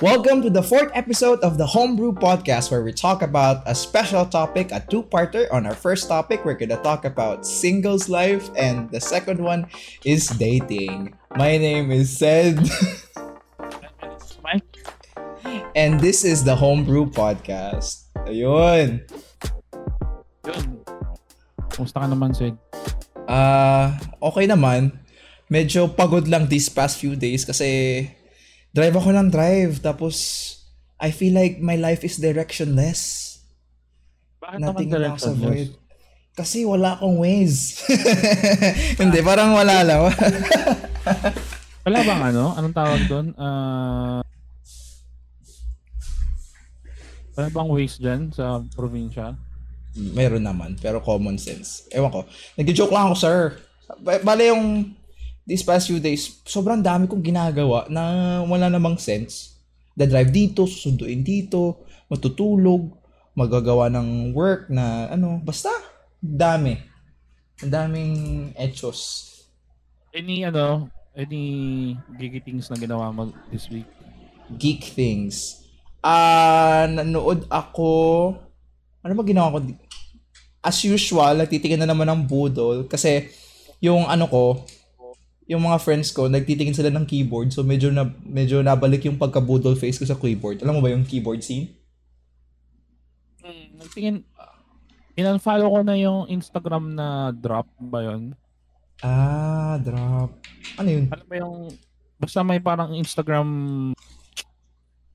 Welcome to the fourth episode of the Homebrew Podcast, where we talk about a special topic, a two-parter. On our first topic, we're gonna talk about singles life, and the second one is dating. My name is Sed, and this is the Homebrew Podcast. Ayun. Yun. Kumusta ka naman, Sid? Ah, okay naman. Medyo pagod lang these past few days kasi drive ako ng drive tapos I feel like my life is directionless. Bakit Nothing naman lang sa directionless? void. Kasi wala akong ways. Hindi, parang wala lang. Wala bang ano? Anong tawag doon? Ah... wala bang waste dyan sa probinsya? Meron naman, pero common sense. Ewan ko. Nag-joke lang ako, sir. Ba- Bale yung these past few days, sobrang dami kong ginagawa na wala namang sense. Da-drive dito, susunduin dito, matutulog, magagawa ng work na ano, basta dami. Ang daming etos. Any ano, any gigi things na ginawa mo this week? Geek things. Ah, nanood ako ano ba ginawa ko? As usual, nagtitingin na naman ng budol kasi yung ano ko, yung mga friends ko, nagtitingin sila ng keyboard. So medyo na medyo nabalik yung pagka-budol face ko sa keyboard. Alam mo ba yung keyboard scene? Hmm, nagtingin, in-unfollow ko na yung Instagram na drop ba yun? Ah, drop. Ano yun? Alam mo yung, basta may parang Instagram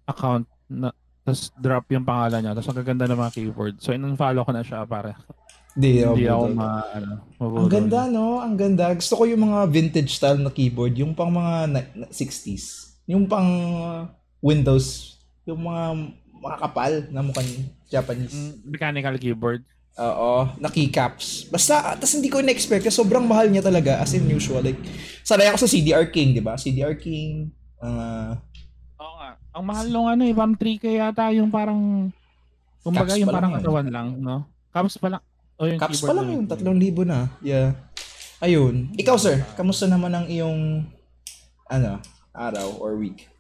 account na tapos drop yung pangalan niya, tapos ang gaganda ng mga keyboard. So, in-unfollow ko na siya para Hindi, hindi budol. ako ma, ano, Ang ganda, no? Ang ganda. Gusto ko yung mga vintage style na keyboard. Yung pang mga na- na- 60s. Yung pang Windows. Yung mga makakapal na mukhang Japanese. Mm, mechanical keyboard. Oo, na keycaps. Basta, tas hindi ko na-expect kasi sobrang mahal niya talaga as in usual. Like, sanay ako sa CDR King, di ba? CDR King. Uh, Oo nga. Ang mahal nung ano eh, parang 3K yata yung parang, kumbaga Caps yung pa lang parang yun. katawan lang, no? Caps pa lang. O yung caps pa lang na yun, 3,000 na. Yeah. Ayun. Ikaw, sir, kamusta naman ang iyong, ano, araw or week?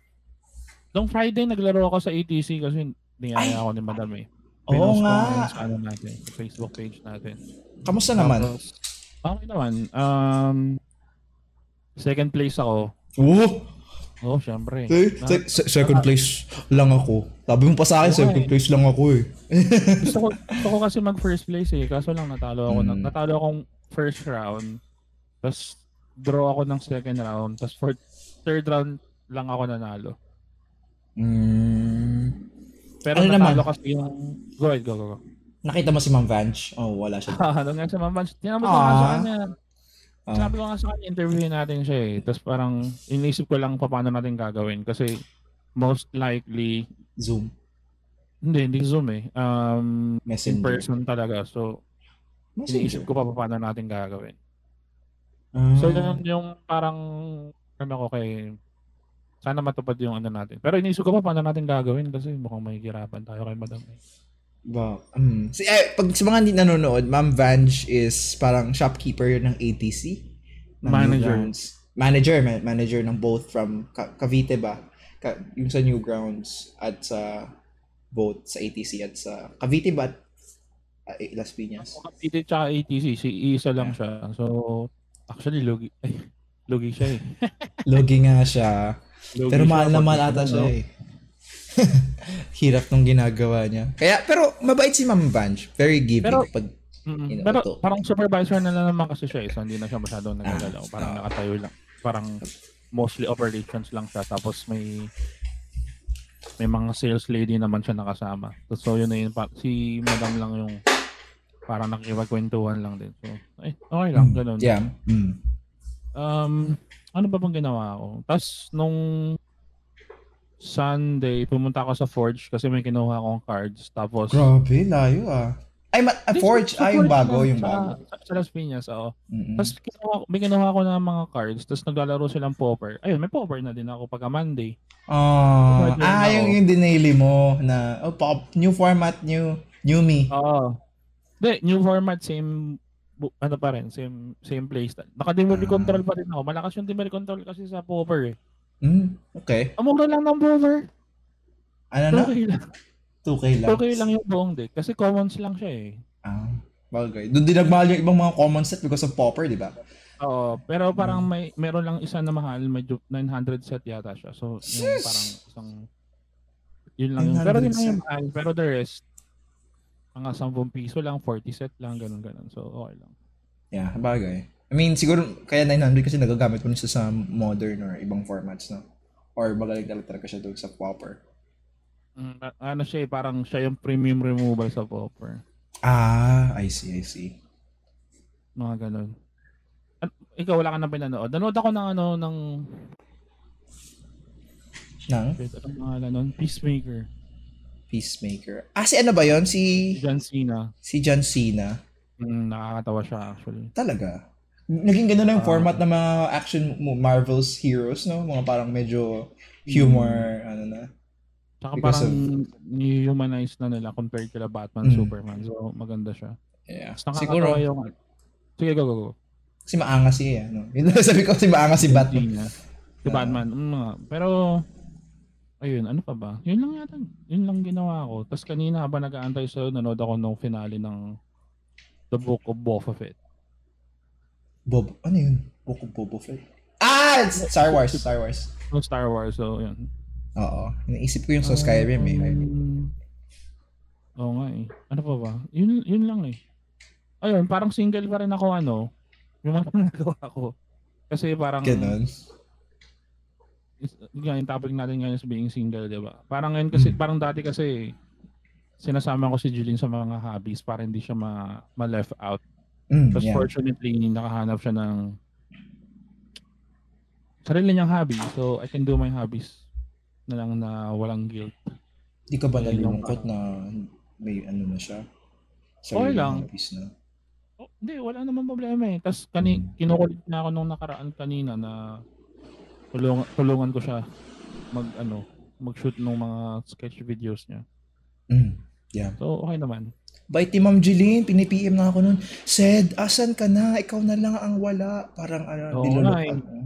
Nung Friday, naglaro ako sa ATC kasi niyaya ako ni Madam eh. Oo nga. Sa ano natin, Facebook page natin. Kamusta naman? Tapos, okay naman. Um, second place ako. Oo! Oh, syempre. Eh, se- se- second place lang ako. Sabi mo pa sa akin, Oo, second eh. place lang ako eh. gusto ko gusto ko kasi mag first place eh kaso lang natalo ako ng Mm. natalo akong first round tapos draw ako ng second round tapos for third round lang ako nanalo Mm. pero Ano natalo naman? kasi yung go ahead go go go Nakita mo si Ma'am Vanch? Oh, wala siya. ano nga sa mamans tinamad ko nga sa Ah. kanya Ah. sabi ko nga sa kanya interviewin natin siya eh tapos parang inisip ko lang pa paano natin gagawin kasi most likely Zoom. hindi hindi zoom eh um in Messenger. person talaga so iniisip Messenger. ko pa pa paano natin gagawin Ah. So yun yung parang ano ko kay sana matupad yung ano natin. Pero iniisip ko pa paano natin gagawin kasi mukhang mahihirapan tayo kay Madam. eh. Ba, um, si, eh, pag sa mga hindi nanonood, Ma'am Vanch is parang shopkeeper ng ATC. ng Manager. Newgrounds. Manager, ma- manager ng both from Ca- Cavite ba? Ka- yung sa Newgrounds at sa both sa ATC at sa Cavite ba at uh, Las Piñas? Kapite tsaka ATC, si isa lang siya. So actually lugi ay, lugi siya eh. Logi nga siya. Lugi Pero mahal na pag- mahal ata ano, siya eh. Hirap nung ginagawa niya. Kaya, pero mabait si Ma'am Vanch. Very giving. Pero- pag, Mm, you know, pero ito. parang supervisor na lang naman kasi siya eh. So hindi na siya masyadong nagagalaw. Parang ah. nakatayo lang. Parang mostly operations lang siya. Tapos may may mga sales lady naman siya nakasama. So yun na yun. Si Madam lang yung parang nakikipagkwentuhan lang din. So, eh, okay lang. Mm, Ganun. yeah. Mm. Um, ano ba bang ginawa ko? Tapos, nung Sunday, pumunta ako sa Forge kasi may kinuha akong cards. Tapos, Grabe, layo ah. Ay, ma- Hindi, Forge. sa Ah, yung bago, yung bago. Sa, sa Las Piñas, oo. Mm-mm. Tapos, kinuha, may kinuha ako ng mga cards. Tapos, naglalaro silang popper. Ayun, may popper na din ako pagka Monday. Ah, Pwede ah, yung, yung dinili mo na, oh, pop, new format, new, new me. Oo. Hindi, new format, same bu- ano pa rin, same same playstyle. Naka-delivery Ah. control pa rin ako. Malakas yung delivery control kasi sa popper eh. Mm, okay. Ang mura lang ng popper. Ano na? 2K lang. 2K lang. 2K lang yung buong deck. Kasi commons lang siya eh. Ah, bagay. Doon din nagmahal yung ibang mga common set because of Popper, di ba? Oo, pero parang Hmm. may meron lang isa na mahal, medyo 900 set yata siya. So, yung parang isang yun lang yung, pero 900 yun lang yung mahal. Pero the rest, mga 10 piso lang, 40 set lang, ganun ganun. So, okay lang. Yeah, bagay. I mean, siguro kaya 900 kasi nagagamit mo siya sa modern or ibang formats, no? Or magaling talaga siya doon sa Popper. Mm, ano siya eh, parang siya yung premium removal sa popper. Ah, I see, I see. Mga ganun. At, ikaw wala ka na pinanood. Nanood ako ng ano, ng, Nang anong pangalan nun? Peacemaker. Peacemaker. Ah, si ano ba yon Si, Si John Cena. si John Cena. Mm, nakakatawa siya actually. Talaga. Naging ganun na yung Ah. format ng mga action Marvel's heroes, no? Mga parang medyo humor, Hmm. ano na. Because parang ni-humanize na nila compared kila Batman, Mm. Superman. So, maganda siya. Yeah. Tapos Siguro, yung... Sige, go, go, go. kasi maangas siya, ano? Yun sabi ko, kasi maangas si Batman. Si Ah. Batman. mm, nga. pero, ayun, ano pa ba? Yun lang yata. Yun lang ginawa ko. Tapos kanina habang nag-aantay sa'yo, nanood ako nung finale ng The Book of Boba Fett. Bob, ano yun? Book of Boba Fett. Ah! it's Star Wars, Star Wars. Yung Star Wars, so yun. Oo. Naisip ko yung sa Skyrim eh. Um, Oo nga eh. Ano pa ba? Yun, yun lang eh. Ayun, parang single pa rin ako ano. Yung mga nagawa ko. Kasi parang... Ganon. Yan, yung topic natin ngayon is being single, di ba? Parang ngayon kasi, Mm. parang dati kasi, sinasama ko si Julie sa mga hobbies para hindi siya ma, ma-left out. Mm, yeah. fortunately, nakahanap siya ng sarili niyang hobby. So, I can do my hobbies na lang na walang guilt. Di ka ba nalulungkot na may ano na siya? Okay lang. Na. Oh, hindi, wala naman problema eh. Tapos kani, kinukulit na ako nung nakaraan kanina na tulungan, tulungan ko siya mag ano, mag-shoot ng mga sketch videos niya. Mm, yeah. So, okay naman. Bait ni Ma'am Jeline, pinipm na ako nun. Sed, asan ka na? Ikaw na lang ang wala. Parang ano, Oo nilulok nga eh. ako.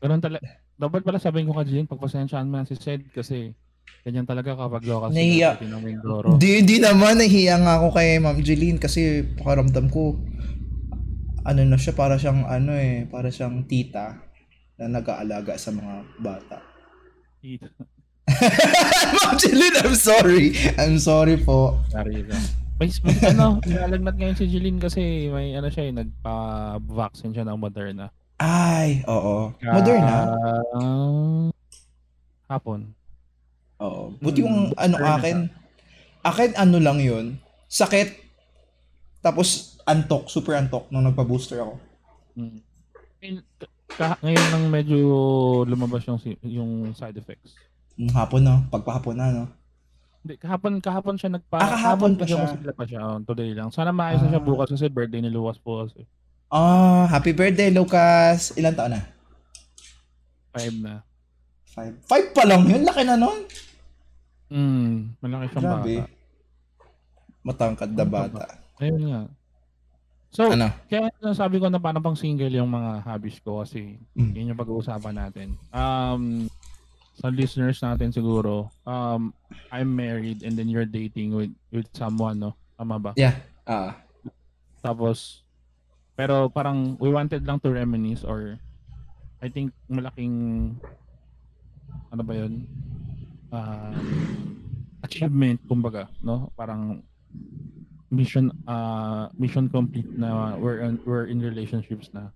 Ganun talaga. Dapat pala sabihin ko ka Jean, pagpasensyaan mo na si Sed kasi ganyan talaga kapag local Nahiya. celebrity ng Mindoro. Hindi, hindi naman. Nahiya nga ako kay Ma'am Jeline kasi pakaramdam ko ano na siya, para siyang ano eh, para siyang tita na nag-aalaga sa mga bata. Ma'am Jeline, I'm sorry. I'm sorry po. Sorry ka. May, may ano, nilalagnat ngayon si Jeline kasi may ano siya eh, nagpa-vaccine siya ng Moderna. Ay, oo. Moderna. Ah, hapon. Oo. Buti yung Hmm, ano akin, akin ano lang yun, sakit, tapos antok, super antok nung nagpa-booster ako. Mm. Ngayon- ka- ngayon lang medyo lumabas yung yung side effects. Yung hapon no, pagpahapon na no. Hindi, kahapon kahapon siya nagpa Ah, kahapon pa siya. pa siya. Oh, today lang. Sana maayos na siya Ah. bukas kasi birthday ni Luwas po kasi. Ah, happy birthday Lucas. Ilan taon na? Five na. Five. Five pa lang yun, laki na nun. Mm, malaki siyang Grabe. bata. Matangkad na bata. Ayun nga. So, Ano? kaya sabi ko na parang pang single yung mga hobbies ko kasi Mm. yun yung pag-uusapan natin. Um, sa listeners natin siguro, um, I'm married and then you're dating with with someone, no? Tama ba? Yeah. Ah. Tapos, pero parang we wanted lang to reminisce or I think malaking ano ba yun? Um, achievement, kumbaga, no? Parang mission uh, mission complete na we're in, we're in relationships na.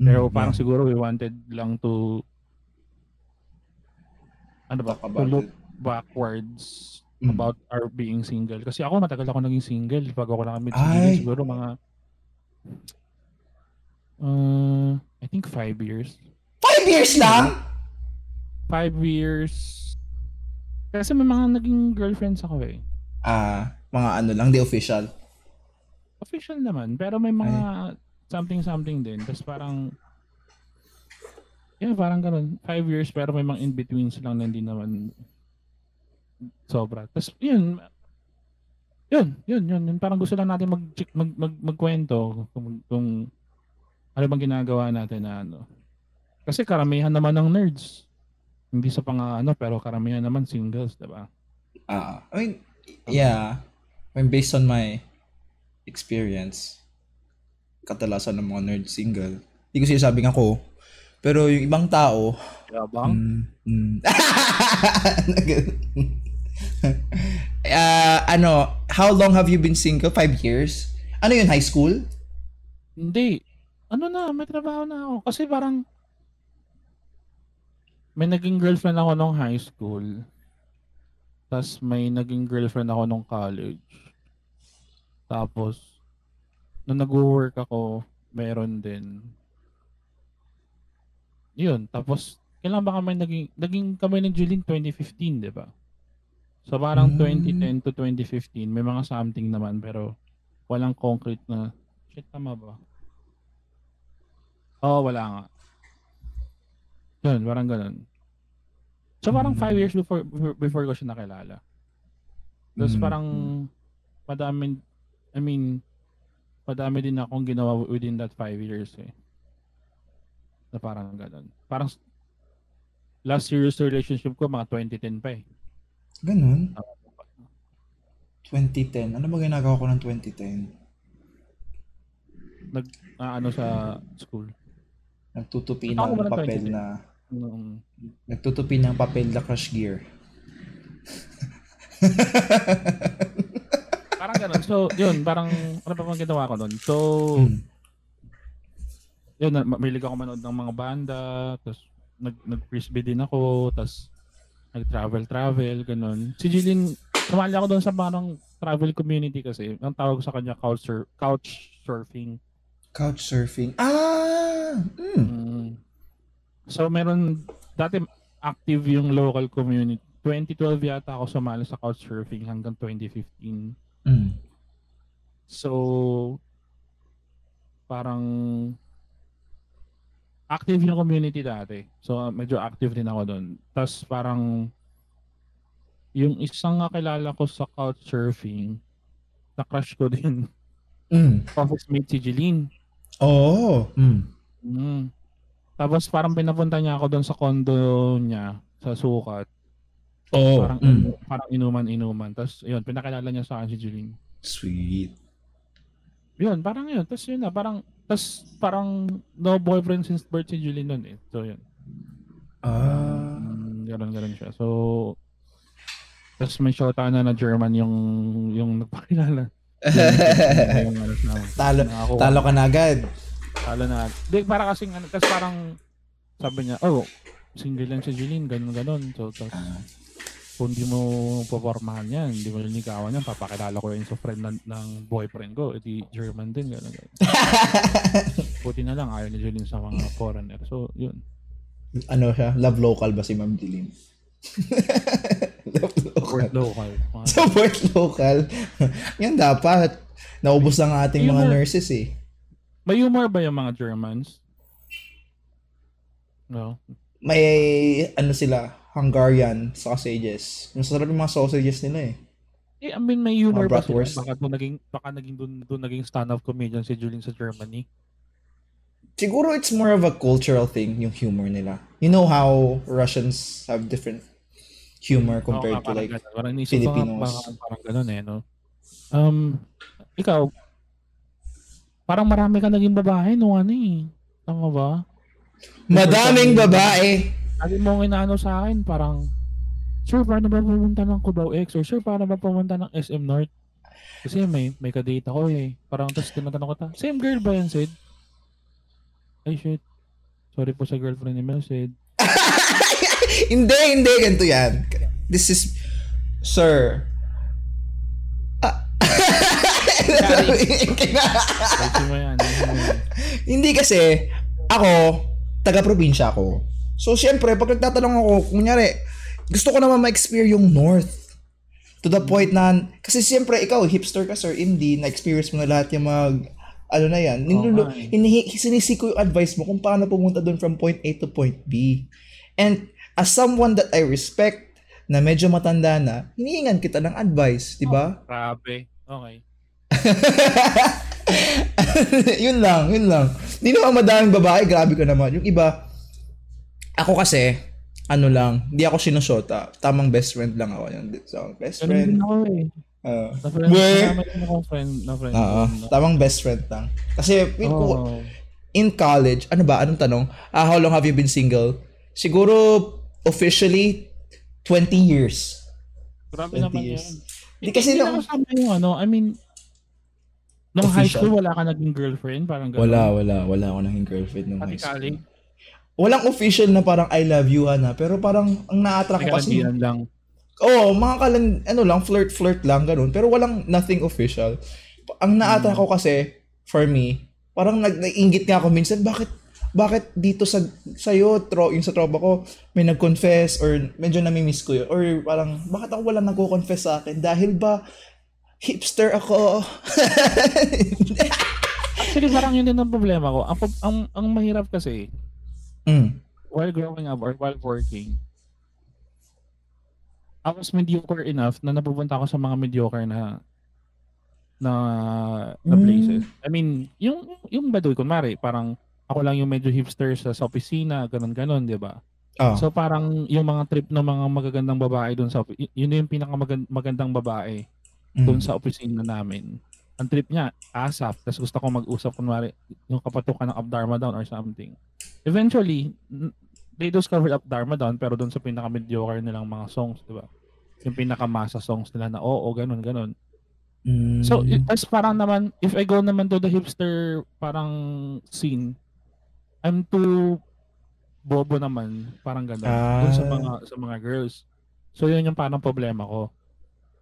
Pero Mm, parang siguro we wanted lang to ano ba? Talk To look it. backwards Mm. about our being single. Kasi ako matagal ako naging single. Pag ako nakamit si Ay. Julie, siguro mga uh, I think five years. Five years lang? Five years. Kasi may mga naging girlfriends ako eh. Ah, mga ano lang, di official. Official naman. Pero may mga something-something din. Tapos parang Yeah, parang ganun. Five years pero may mga in-betweens lang na hindi naman sobra. Tapos yun, yun, yun, yun, yun. Parang gusto lang natin mag, mag, mag, magkwento kung, kung ano bang ginagawa natin na ano. Kasi karamihan naman ng nerds. Hindi sa pang ano, pero karamihan naman singles, di ba? Ah, I mean, yeah. I mean, based on my experience, katalasan ng mga nerd single. Hindi ko sinasabing ako. Pero yung ibang tao, Yabang. mm, mm. Ah, ano, how long have you been single? Five years? Ano yun, high school? Hindi. Ano na, may trabaho na ako. Kasi parang may naging girlfriend ako nung high school. Tapos may naging girlfriend ako nung college. Tapos, nung nag-work ako, meron din. Yun. Tapos, kailan ba kami naging, naging kami ni Julie 2015, di ba? So parang Mm. 2010 to 2015, may mga something naman pero walang concrete na, shit tama ba? Oo, wala nga. Yun, parang ganun. So parang Mm. five years before before, before ko siya nakilala. Tapos Mm. parang madami, I mean, madami din akong ginawa within that five years eh. Na parang ganun. Parang last serious relationship ko mga 2010 pa eh. Ganun. 2010. Ano ba ginagawa ko ng 2010? Nag, ah, ano sa school. Nagtutupi ba ng papel 2010? na Nung, nagtutupi ng papel na crush gear. parang ganun. So, yun, parang, ano pa bang ginawa ko nun? So, Mm. Yun, mahilig ako manood ng mga banda, tapos nag, nag-frisbee din ako, tapos nag-travel-travel, ganun. Si Jillian, sumali ako doon sa parang travel community kasi. Ang tawag sa kanya couch, sur- couch surfing. Couch surfing. Ah! Mm. Mm. So, meron, dati active yung local community. 2012 yata ako sumali sa couch surfing hanggang 2015. Mm. So, parang active yung community dati. So, medyo active din ako doon. Tapos parang yung isang kakilala ko sa couchsurfing, na-crush ko din. Mm. Office mate si Jeline. Oo. Mm. Mm. Tapos parang pinapunta niya ako doon sa condo niya sa sukat. Oo. Parang, Mm. parang inuman-inuman. Tapos yun, pinakilala niya sa akin si Jeline. Sweet. Yun, parang yun. Tapos yun na, parang, tapos parang no boyfriend since birth si Julie nun eh. So yun. Ah. Mm, ganon, ganon siya. So, tapos may shota na na German yung, yung nagpakilala. yung, Talo, nakakuha. talo ka na agad. Talo na. Di, para kasing, ano, tapos parang, sabi niya, oh, single lang si Jeline, ganon, ganon. So, tapos, Ah. Kung di mo papormahan yan, hindi mo linigawan yan, papakilala ko yun sa friend ng, ng boyfriend ko, edi German din, gano'n. gano'n. Buti na lang, ayaw ni Jeline sa mga foreigner. So, yun. ano siya? Love local ba si Ma'am Dilim? Love local. Support local. Support local. Yan dapat. Naubos ang ating mga nurses eh. May humor ba yung mga Germans? No. May ano sila, Hungarian sausages. Yung sarap yung mga sausages nila eh. Eh, I mean, may humor ba sila? Baka doon naging, baka naging doon, doon naging stand-up comedian si Julian sa Germany. Siguro it's more of a cultural thing, yung humor nila. You know how Russians have different humor compared nga, to parang like ganun. Parang inisip ko Filipinos. Baka, parang ganun eh, no? Um, ikaw, parang marami ka naging babae nung ano eh. Tama ba? madaming babae. Lagi mo inaano sa akin, parang, Sir, paano ba pumunta ng Cubao X? Or Sir, paano ba pumunta ng SM North? Kasi may, may kadate ako eh. Parang tapos tinatanong ko ta, same girl ba yan, Sid? Ay, shit. Sorry po sa girlfriend ni Mel, Sid. hindi, hindi. Ganito yan. This is... Sir. Ah. Hindi kasi, ako, taga-probinsya ako. So, syempre, pag nagtatanong ako, kunyari, gusto ko naman ma-experience yung North. To the point na, kasi siyempre, ikaw, hipster ka, sir, hindi, na-experience mo na lahat yung mag, ano na yan, nilulo, eh. hinihi, sinisik ko yung advice mo kung paano pumunta doon from point A to point B. And, as someone that I respect, na medyo matanda na, hinihingan kita ng advice, di ba? Grabe. Okay. yun lang, yun lang. Hindi naman madaming babae, grabe ko naman. Yung iba, ako kasi, ano lang, hindi ako sinusyota. Tamang best friend lang ako. Yun. So, best Ganun friend. din ako eh. Uh, Na friend, Weh! marami din akong friend na friend. Oo. zone na- tamang best friend lang. Kasi, Oo. in college, ano ba, anong tanong? Ah, how long have you been single? Siguro, officially, 20 years. Grabe 20 naman years. yan. Di kasi Hindi kasama yung ano, I mean, nung high Official. school wala ka naging girlfriend, parang gano'n. Wala, wala, wala ako naging girlfriend nung Pati high school. college, Walang official na parang I love you, Hana. Pero parang, ang na-attract ko kasi, lang. Oh, mga kalan, ano lang, flirt-flirt lang, ganun. Pero walang nothing official. Ang na-attract ko kasi, for me, parang nag naiingit nga ako minsan, bakit bakit dito sa sa'yo, tro, yung sa tropa ko, may nag-confess or medyo nami-miss ko yun. Or parang, bakit ako walang nagko-confess sa akin? Dahil ba, hipster ako. Actually, parang yun din ang problema ko. Ang, ang, ang mahirap kasi, mm. while growing up or while working, I was mediocre enough na napupunta ako sa mga mediocre na na na Mm. places. I mean, yung yung baduy kunwari, parang ako lang yung medyo hipster sa, sa opisina, ganun ganon, 'di ba? Oh. So parang yung mga trip ng mga magagandang babae doon sa yun yung pinakamagandang babae mm. doon sa opisina namin. Ang trip niya, ASAP, tapos gusto ko mag-usap kunwari yung kapatukan ng Up Dharma Down or something. Eventually, they discovered Up Dharma Down pero doon sa pinaka-mediocre nilang mga songs, di ba? Yung pinaka-masa songs nila na oo, ganun, ganun. Mm. So, tas parang naman, if I go naman to the hipster parang scene, I'm too bobo naman, parang ganun, dun sa Ah. mga sa mga girls. So, yun yung parang problema ko.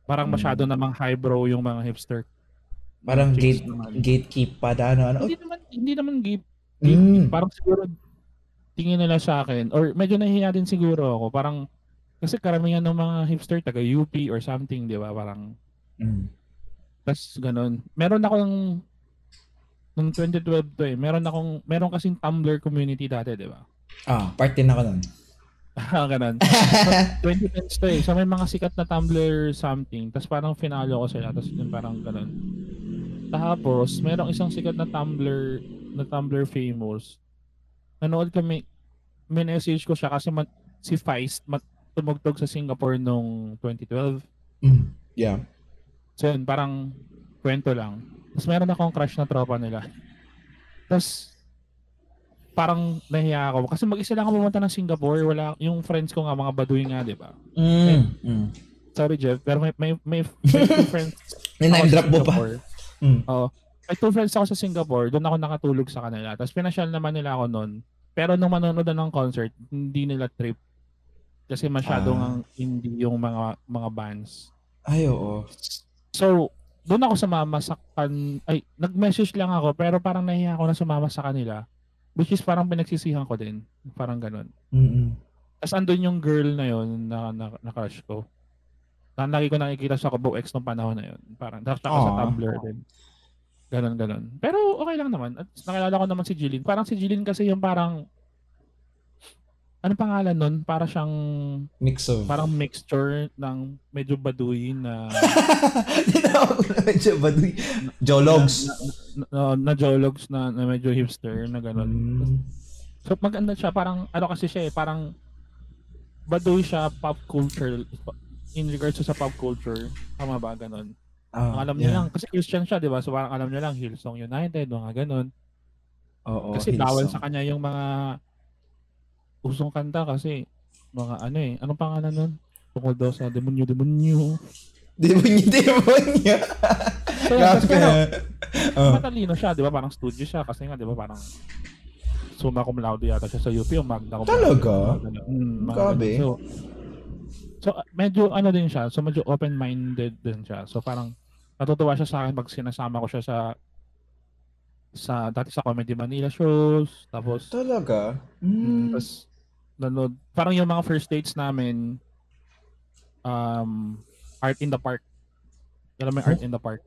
Parang Mm. masyado namang highbrow yung mga hipster. Parang gate, naman. gatekeep pa, ano, ano. Hindi naman, hindi naman gay. Mm. Parang siguro tingin nila sa akin or medyo nahihiya din siguro ako. Parang kasi karamihan ng mga hipster taga UP or something, 'di ba? Parang Mm. tas ganun. Meron akong nung 2012 to eh. Meron akong meron kasing Tumblr community dati, 'di ba? Ah, part din ako nun. Ah, ganun. 2010s to eh. So may mga sikat na Tumblr something. Tapos parang finalo ko sila. Tapos yun parang ganun. Tapos, merong isang sikat na Tumblr, na Tumblr famous. Nanood kami, minessage ko siya kasi man, si Feist mat, tumugtog sa Singapore nung 2012. Mm. Yeah. So yun, parang kwento lang. Tapos meron akong crush na tropa nila. Tapos, parang nahiya ako. Kasi mag-isa lang ako pumunta ng Singapore. Wala, yung friends ko nga, mga baduy nga, di ba? Mm. Mm. Sorry, Jeff, pero may, may, may, may friends May ako sa name-drop mo pa. Mm. Oo. May two friends ako sa Singapore, doon ako nakatulog sa kanila. Tapos pinasyal naman nila ako noon. Pero nung manonood na ng concert, hindi nila trip. Kasi masyadong Ah. ang indie yung mga mga bands. Ay, oo. So, doon ako sumama sa kan ay nag-message lang ako pero parang nahiya ako na sumama sa kanila. Which is parang pinagsisihan ko din. Parang ganun. Mm-mm. Tapos andun yung girl na yon na, na, na crush ko. Na lagi ko nakikita sa Kubo X nung panahon na yun. Parang tapos ako sa Aw. Tumblr din. Ganon, ganon. Pero okay lang naman. At nakilala ko naman si Jillian. Parang si Jillian kasi yung parang ano pangalan nun? Para siyang Mix of... parang mixture ng medyo baduy na medyo baduy. Jologs. na, na, na, na jologs na, na medyo hipster na ganon. Mm. So maganda siya parang ano kasi siya eh parang baduy siya pop culture in regards to sa pop culture. Tama ba ganon? Ah, alam niya yeah. lang kasi Christian siya, 'di ba? So parang alam niya lang Hillsong United, mga ganon. Oo, Kasi bawal Hillsong. sa kanya yung mga usong kanta kasi mga ano eh, anong pangalan nun? Tungkol daw sa demonyo, demonyo. Demonyo, demonyo. So, tapos pero, Oh. matalino siya, di ba? Parang studio siya kasi nga, di ba? Parang summa cum laude yata siya sa UP o magna cum. Talaga? Mm, Grabe. So, so, uh, medyo ano din siya. So, medyo open-minded din siya. So, parang natutuwa siya sa akin pag sinasama ko siya sa sa dati sa Comedy Manila shows tapos Talaga? mm, Mm. tapos nanood parang yung mga first dates namin um art in the park alam mo yung art in the park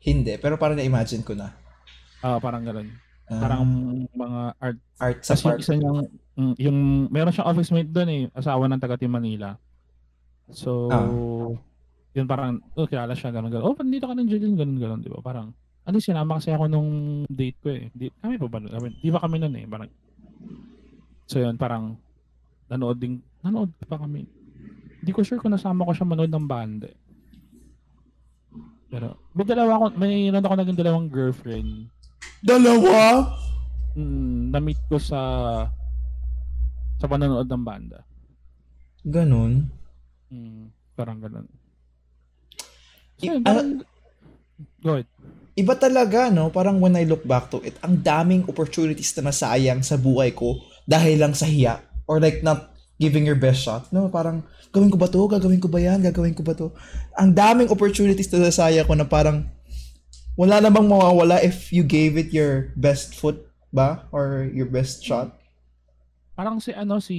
Hindi, pero parang na-imagine ko na. Ah, parang gano'n Ah, parang mga art art sa yung park. isa niyang, mm, yung, meron siyang office mate doon eh, asawa ng taga Manila. So, Ah. yun parang, oh, kilala siya, gano'n, gano'n. Oh, nandito ka ng Jillian, gano'n, gano'n, di ba? Parang, ano, sinama kasi ako nung date ko eh. Di, kami pa ba? Kami- Di ba kami nun eh? Parang, so yun, parang, nanood din, nanood pa kami. Hindi ko sure kung nasama ko siya manood ng banda. eh. Pero, may dalawa ako, may meron ako naging dalawang girlfriend. Dalawa? Mm, na-meet ko sa sa panonood ng banda. Ganon. Mm, parang ganun. So, I- parang, go ahead. Iba talaga, no? Parang when I look back to it, ang daming opportunities na nasayang sa buhay ko dahil lang sa hiya. Or like not giving your best shot. No, parang, gawin ko ba to? Gagawin ko ba yan? Gagawin ko ba to? Ang daming opportunities na nasayang ko na parang wala namang mawawala if you gave it your best foot ba? Or your best shot. Parang si ano si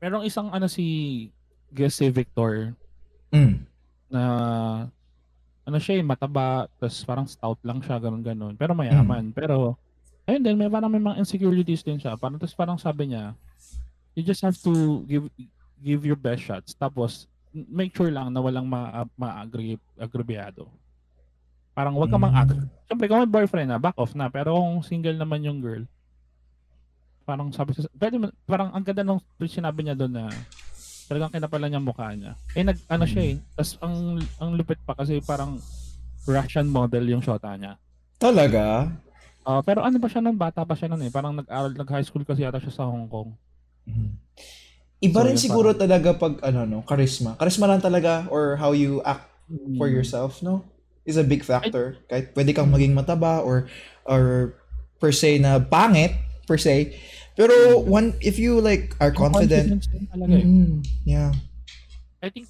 Merong isang ano si guess si Victor Mm. na ano siya, eh, mataba, tapos parang stout lang siya, ganun ganun. Pero mayaman. Pero ayun din, may parang may mga insecurities din siya. Parang tapos parang sabi niya, you just have to give give your best shots. Tapos make sure lang na walang ma ma-agree agrabyado. Parang wag ka mang ag Siyempre, kung may boyfriend na, back off na. Pero kung single naman yung girl, parang sabi sa, pwede, parang ang ganda nung sinabi niya doon na talagang kinapala niya mukha niya. Eh, nag, ano siya eh. Tapos ang, ang lupit pa kasi parang Russian model yung shota niya. Talaga? Ah, pero ano pa siya nun? Bata pa siya nun eh. Parang nag-aral, nag-high school kasi yata siya sa Hong Kong. Iba So, rin siguro talaga pag ano no, charisma. Charisma lang talaga or how you act for Mm. yourself, no? Is a big factor. Kahit pwede kang maging mataba or or per se na pangit per se. Pero one if you like are confident, talaga eh. mm, yeah. I think,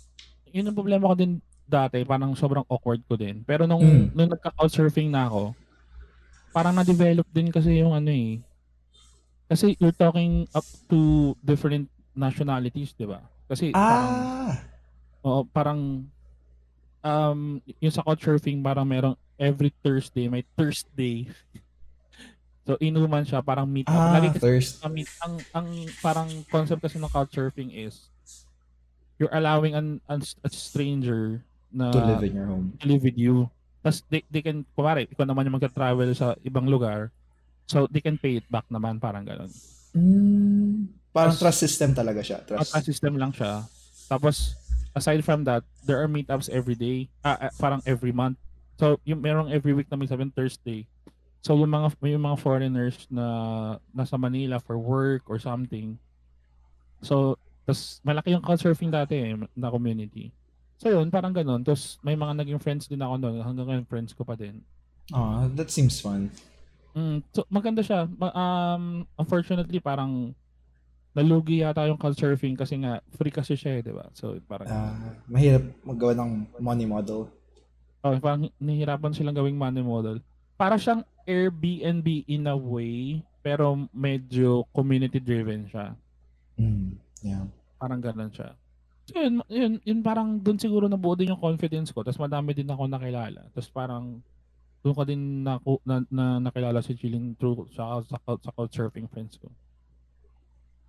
yun ang problema ko din dati, parang sobrang awkward ko din. Pero nung, Mm. nung nagka-couchsurfing na ako, parang na-develop din kasi yung ano eh. Kasi you're talking up to different nationalities, di ba? Kasi parang, Ah. oo, parang, um, yung sa couchsurfing, parang merong every Thursday, may Thursday. so, inuman siya, parang meet up. Ah, Lagi kasi thirst. Ang ang parang concept kasi ng couchsurfing is you're allowing an, an a stranger na To live in your home. to live with you. Tapos they, they can, kumari, ikaw naman yung magka-travel sa ibang lugar, so they can pay it back naman, parang ganun. Mm, parang trust system talaga siya. Trust. At system lang siya. Tapos, aside from that, there are meetups every day, ah, ah, parang every month. So, yung merong every week na may sabihin Thursday. So, yung mga yung mga foreigners na nasa Manila for work or something. So, tas malaki yung couchsurfing dati eh, na community. So, yun, parang ganun. Tapos, may mga naging friends din ako doon. Hanggang ngayon, friends ko pa din. Ah, that seems fun. Mm, so, maganda siya. Um, unfortunately, parang nalugi yata yung couchsurfing kasi nga free kasi siya eh, di ba? So, parang Ah, mahirap maggawa ng money model. Oh, parang nahihirapan silang gawing money model. Para siyang Airbnb in a way, pero medyo community driven siya. Mm, yeah. Parang ganun siya. So yun, yun, yun parang doon siguro nabuo din yung confidence ko. Tapos madami din ako nakilala. Tapos parang doon ko din na, na, na nakilala si Chilling through sa, sa, sa couchsurfing friends ko.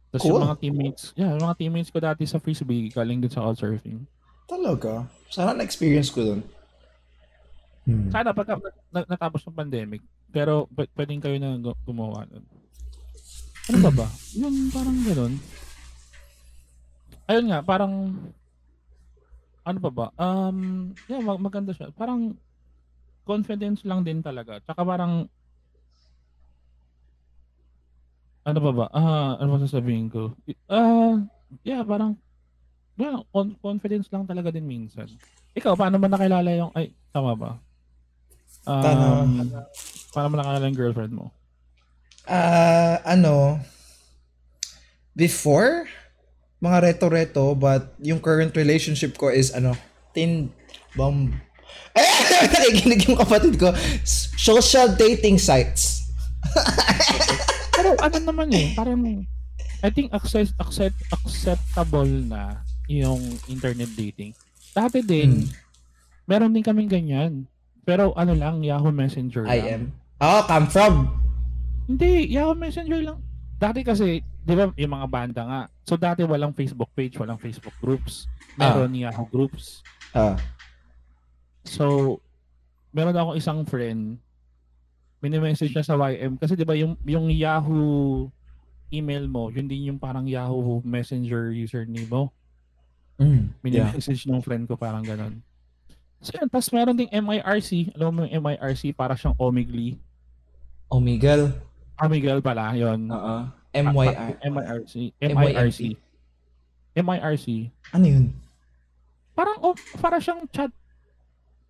Tapos Cool. yung mga teammates, yeah, yung mga teammates ko dati sa Frisbee, galing din sa couchsurfing. Talaga? Sana na-experience ko dun. Hmm. Sana na, natapos ng pandemic, pero p- pwedeng kayo na gu- gumawa nun. Ano ba ba? Yun, parang ganun. Ayun nga, parang ano pa ba? Um, yeah, mag- maganda siya. Parang confidence lang din talaga. Tsaka parang ano pa ba? Ah, ano ba sasabihin ko? Ah, yeah, parang yeah, con- confidence lang talaga din minsan. Ikaw, paano ba nakilala yung ay tama ba? Um, Paano? paano mo nakilala yung girlfriend mo? Ah, ano, before, mga reto-reto, but yung current relationship ko is, ano, tin, bum, eh, nakikinig yung kapatid ko, social dating sites. Pero ano naman eh, parang I think access, accept, acceptable na yung internet dating. Dati din, Hmm. meron din kaming ganyan. Pero ano lang, Yahoo Messenger lang. I am. Oh, come from. Hindi, Yahoo Messenger lang. Dati kasi, di ba, yung mga banda nga. So dati walang Facebook page, walang Facebook groups. Meron Yahoo groups. Ah, So, meron ako isang friend, mini-message niya sa YM. Kasi di ba yung, yung Yahoo email mo, yun din yung parang Yahoo Messenger username mo. Mm, yeah. Mini-message ng friend ko parang ganun. So yun, tapos meron ding MIRC. Alam mo yung MIRC, para siyang Omigli. Omegle. Omegle pala, yun. Oo. MYR. MIRC. MIRC. MIRC. Ano yun? Parang, oh, para siyang chat,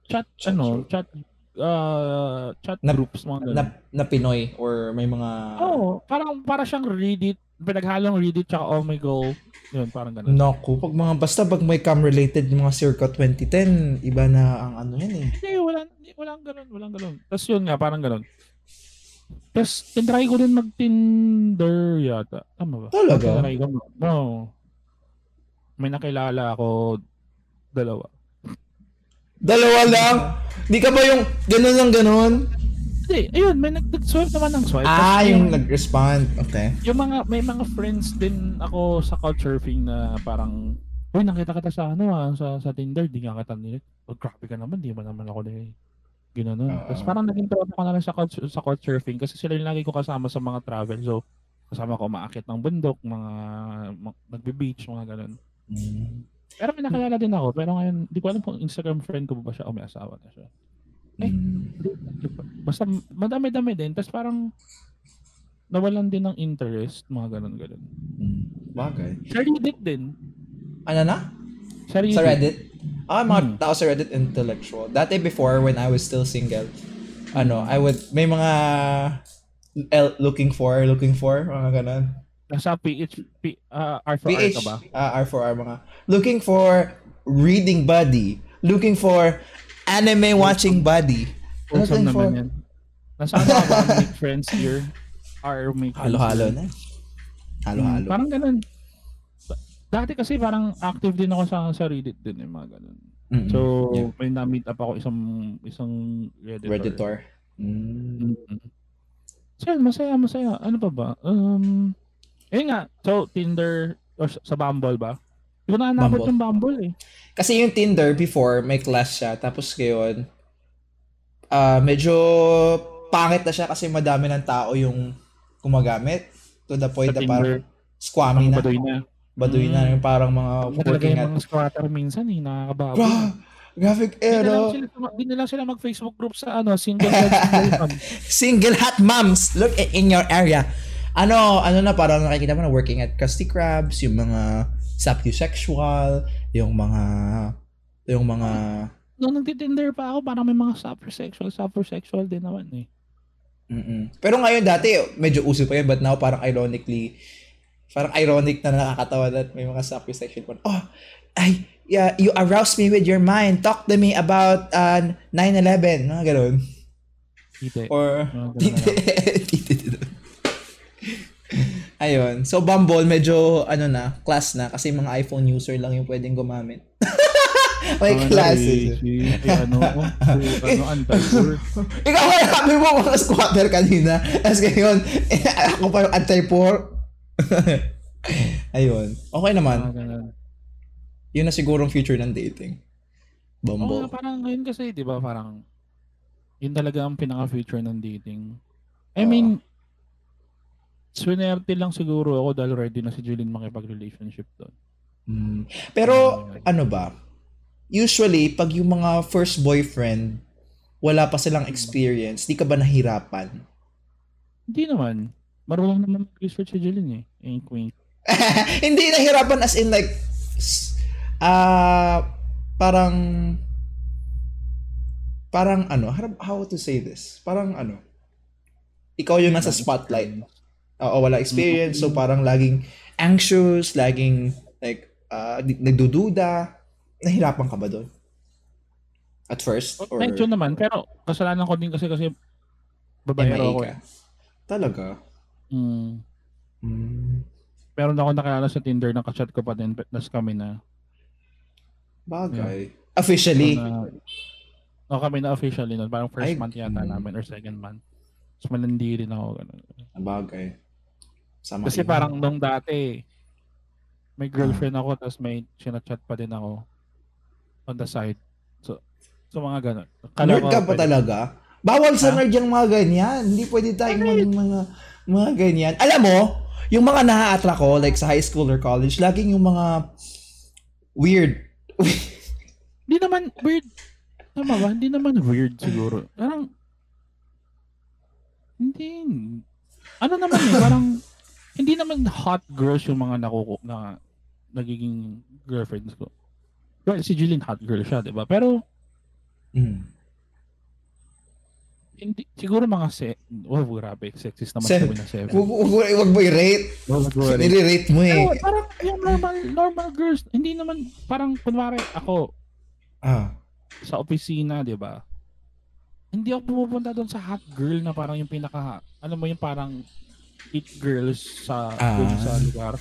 chat, Chat ano, chat, uh, chat Na- groups, mga ganun. Na, na Pinoy or may mga... Oo, oh, parang, para siyang Reddit, pinaghalong Reddit tsaka Omegle. Yun, parang ganun. Naku, pag mga, basta pag may cam-related yung mga circa 2010, iba na ang ano yan eh. Hindi, walang, walang ganun, walang ganun. Tapos yun nga, parang ganun. Tapos, tinry ko din mag-Tinder yata. Tama ba? Talaga? Tinry ko. No. May nakilala ako, dalawa. Dalawa lang? Di ka ba yung ganun lang ganun? Hindi, ayun, may nag- nag-swipe naman ng swipe. Ah, Tapos yung nag-respond. Okay. yung mga, may mga friends din ako sa couchsurfing na parang, Uy, nakita kita sa ano ah, sa, sa Tinder, di nga kita nilit. Oh, grabe ka naman, di ba naman ako na ginanon. Oo. Tapos parang naging tropa ko na lang sa, couch, sa couchsurfing kasi sila yung lagi ko kasama sa mga travel. So, kasama ko maakit ng bundok, mga, mga nagbe-beach, mga ganun. Mm. Pero may nakilala din ako, pero ngayon, di ko alam kung Instagram friend ko ba siya o may asawa na siya. Eh, Mm. Basta madami-dami din. Tapos parang nawalan din ng interest, mga ganun-ganun. Mm. Bagay. Sa Reddit din. Ano na? Sa Reddit. Sa Reddit? Ah, mga Hmm. tao sa Reddit intellectual. Dati before, when I was still single, ano, I would, may mga L, looking for, looking for, mga ganun. Nasa PH, P, uh, R for R PH, ka ba? ah, R4R mga, looking for reading buddy, looking for anime watching buddy. Wholesome Looking for, naman yan. Nasa ano ka ba? Make friends here. R make friends halo-halo na. Hmm, Halo-halo. parang ganun. Dati kasi parang active din ako sa sa Reddit din eh, mga ganun. Mm-mm. So, Yeah. may na-meet up ako isang isang Redditor. Redditor. Mm. Mm. So, yun, masaya, masaya. Ano pa ba? Um, eh nga, so, Tinder, or sa Bumble ba? Hindi ko na yung Bumble eh. Kasi yung Tinder before, may class siya. Tapos ngayon, ah medyo pangit na siya kasi madami ng tao yung gumagamit. To the point Sa na parang squammy na. baduy na. Baduy na. Mm. Yung parang mga working at... mga squatter minsan eh, nakakababoy. Bro! Graphic Di na lang Aero! sila, di na lang sila mag-Facebook group sa ano, single dad, single mom. Single hot moms! Look in your area. Ano, ano na parang nakikita mo na working at Krusty Krabs, yung mga sapiosexual, yung mga... Yung mga... Nung nagtitinder pa ako, parang may mga sapiosexual, sapiosexual din naman eh. Mm-mm. Pero ngayon dati, medyo uso pa yun, but now parang ironically, parang ironic na nakakatawa na may mga sapiosexual pa. Oh, ay, yeah, you arouse me with your mind. Talk to me about uh, 9-11. Mga ganun. Tite. Or, ganun na. Ayun. So, Bumble, medyo, ano na, class na. Kasi mga iPhone user lang yung pwedeng gumamit. may Ano, classes. Si, si, ano, si, ano, anti-tour. Ikaw kaya kami mo mga squatter kanina. Tapos ngayon, eh, ako pa yung anti-poor. Ayun. Okay naman. Ganun. Yun na sigurong future ng dating. Bumble. nga, parang ngayon kasi, di ba, parang, yun talaga ang pinaka-future ng dating. I mean, swinerte lang siguro ako dahil ready na si Julian makipag-relationship doon. Mm. Pero, ano ba? Usually, pag yung mga first boyfriend, wala pa silang experience, di ka ba nahirapan? Hindi naman. Marunong naman mag-research si Julian eh. Wink, wink. Hindi nahirapan as in like, ah, parang, parang ano, how- how to say this? Parang ano, ikaw yung nasa spotlight. Oo, wala experience. So parang laging anxious, laging like uh, nagdududa. Nahirapan ka ba doon? At first? Or Medyo naman, pero kasalanan ko din kasi kasi babaero MIA ako ka? eh. Talaga? Mm. Mm, Meron ako nakilala sa Tinder na kachat ko pa din, nas kami na. bagay. Officially? Na, no, kami na officially nun. Parang first Ay, month yata mm. namin or second month. Tapos malandi rin ako. Ganun. Bagay. Sama Kasi iba. parang nung dati, may girlfriend Ah. ako tapos may sinachat pa din ako on the side. So, so mga ganun. Akala Nerd ka pa pwede- talaga? Bawal sa Ha? nerd yung mga ganyan. Hindi pwede tayong maging mga, mga ganyan. Alam mo, yung mga na-attract ko, like sa high school or college, laging yung mga weird. Hindi naman weird. Tama ba? Hindi naman weird siguro. Parang, hindi. Ano naman eh, parang, hindi naman hot girls yung mga nakuku na nagiging girlfriends ko. Well, si Jillian hot girl siya, di ba? Pero, mm. hindi, siguro mga se, oh, grabe, sexist naman Se- na seven. Wag, wag, wag mo i-rate. Wag mo i-rate. Mo eh. Pero parang yung normal, normal girls, hindi naman, parang kunwari ako, Ah. sa opisina, di ba? Hindi ako pumupunta doon sa hot girl na parang yung pinaka, alam mo yung parang it girls sa Ah. sa lugar.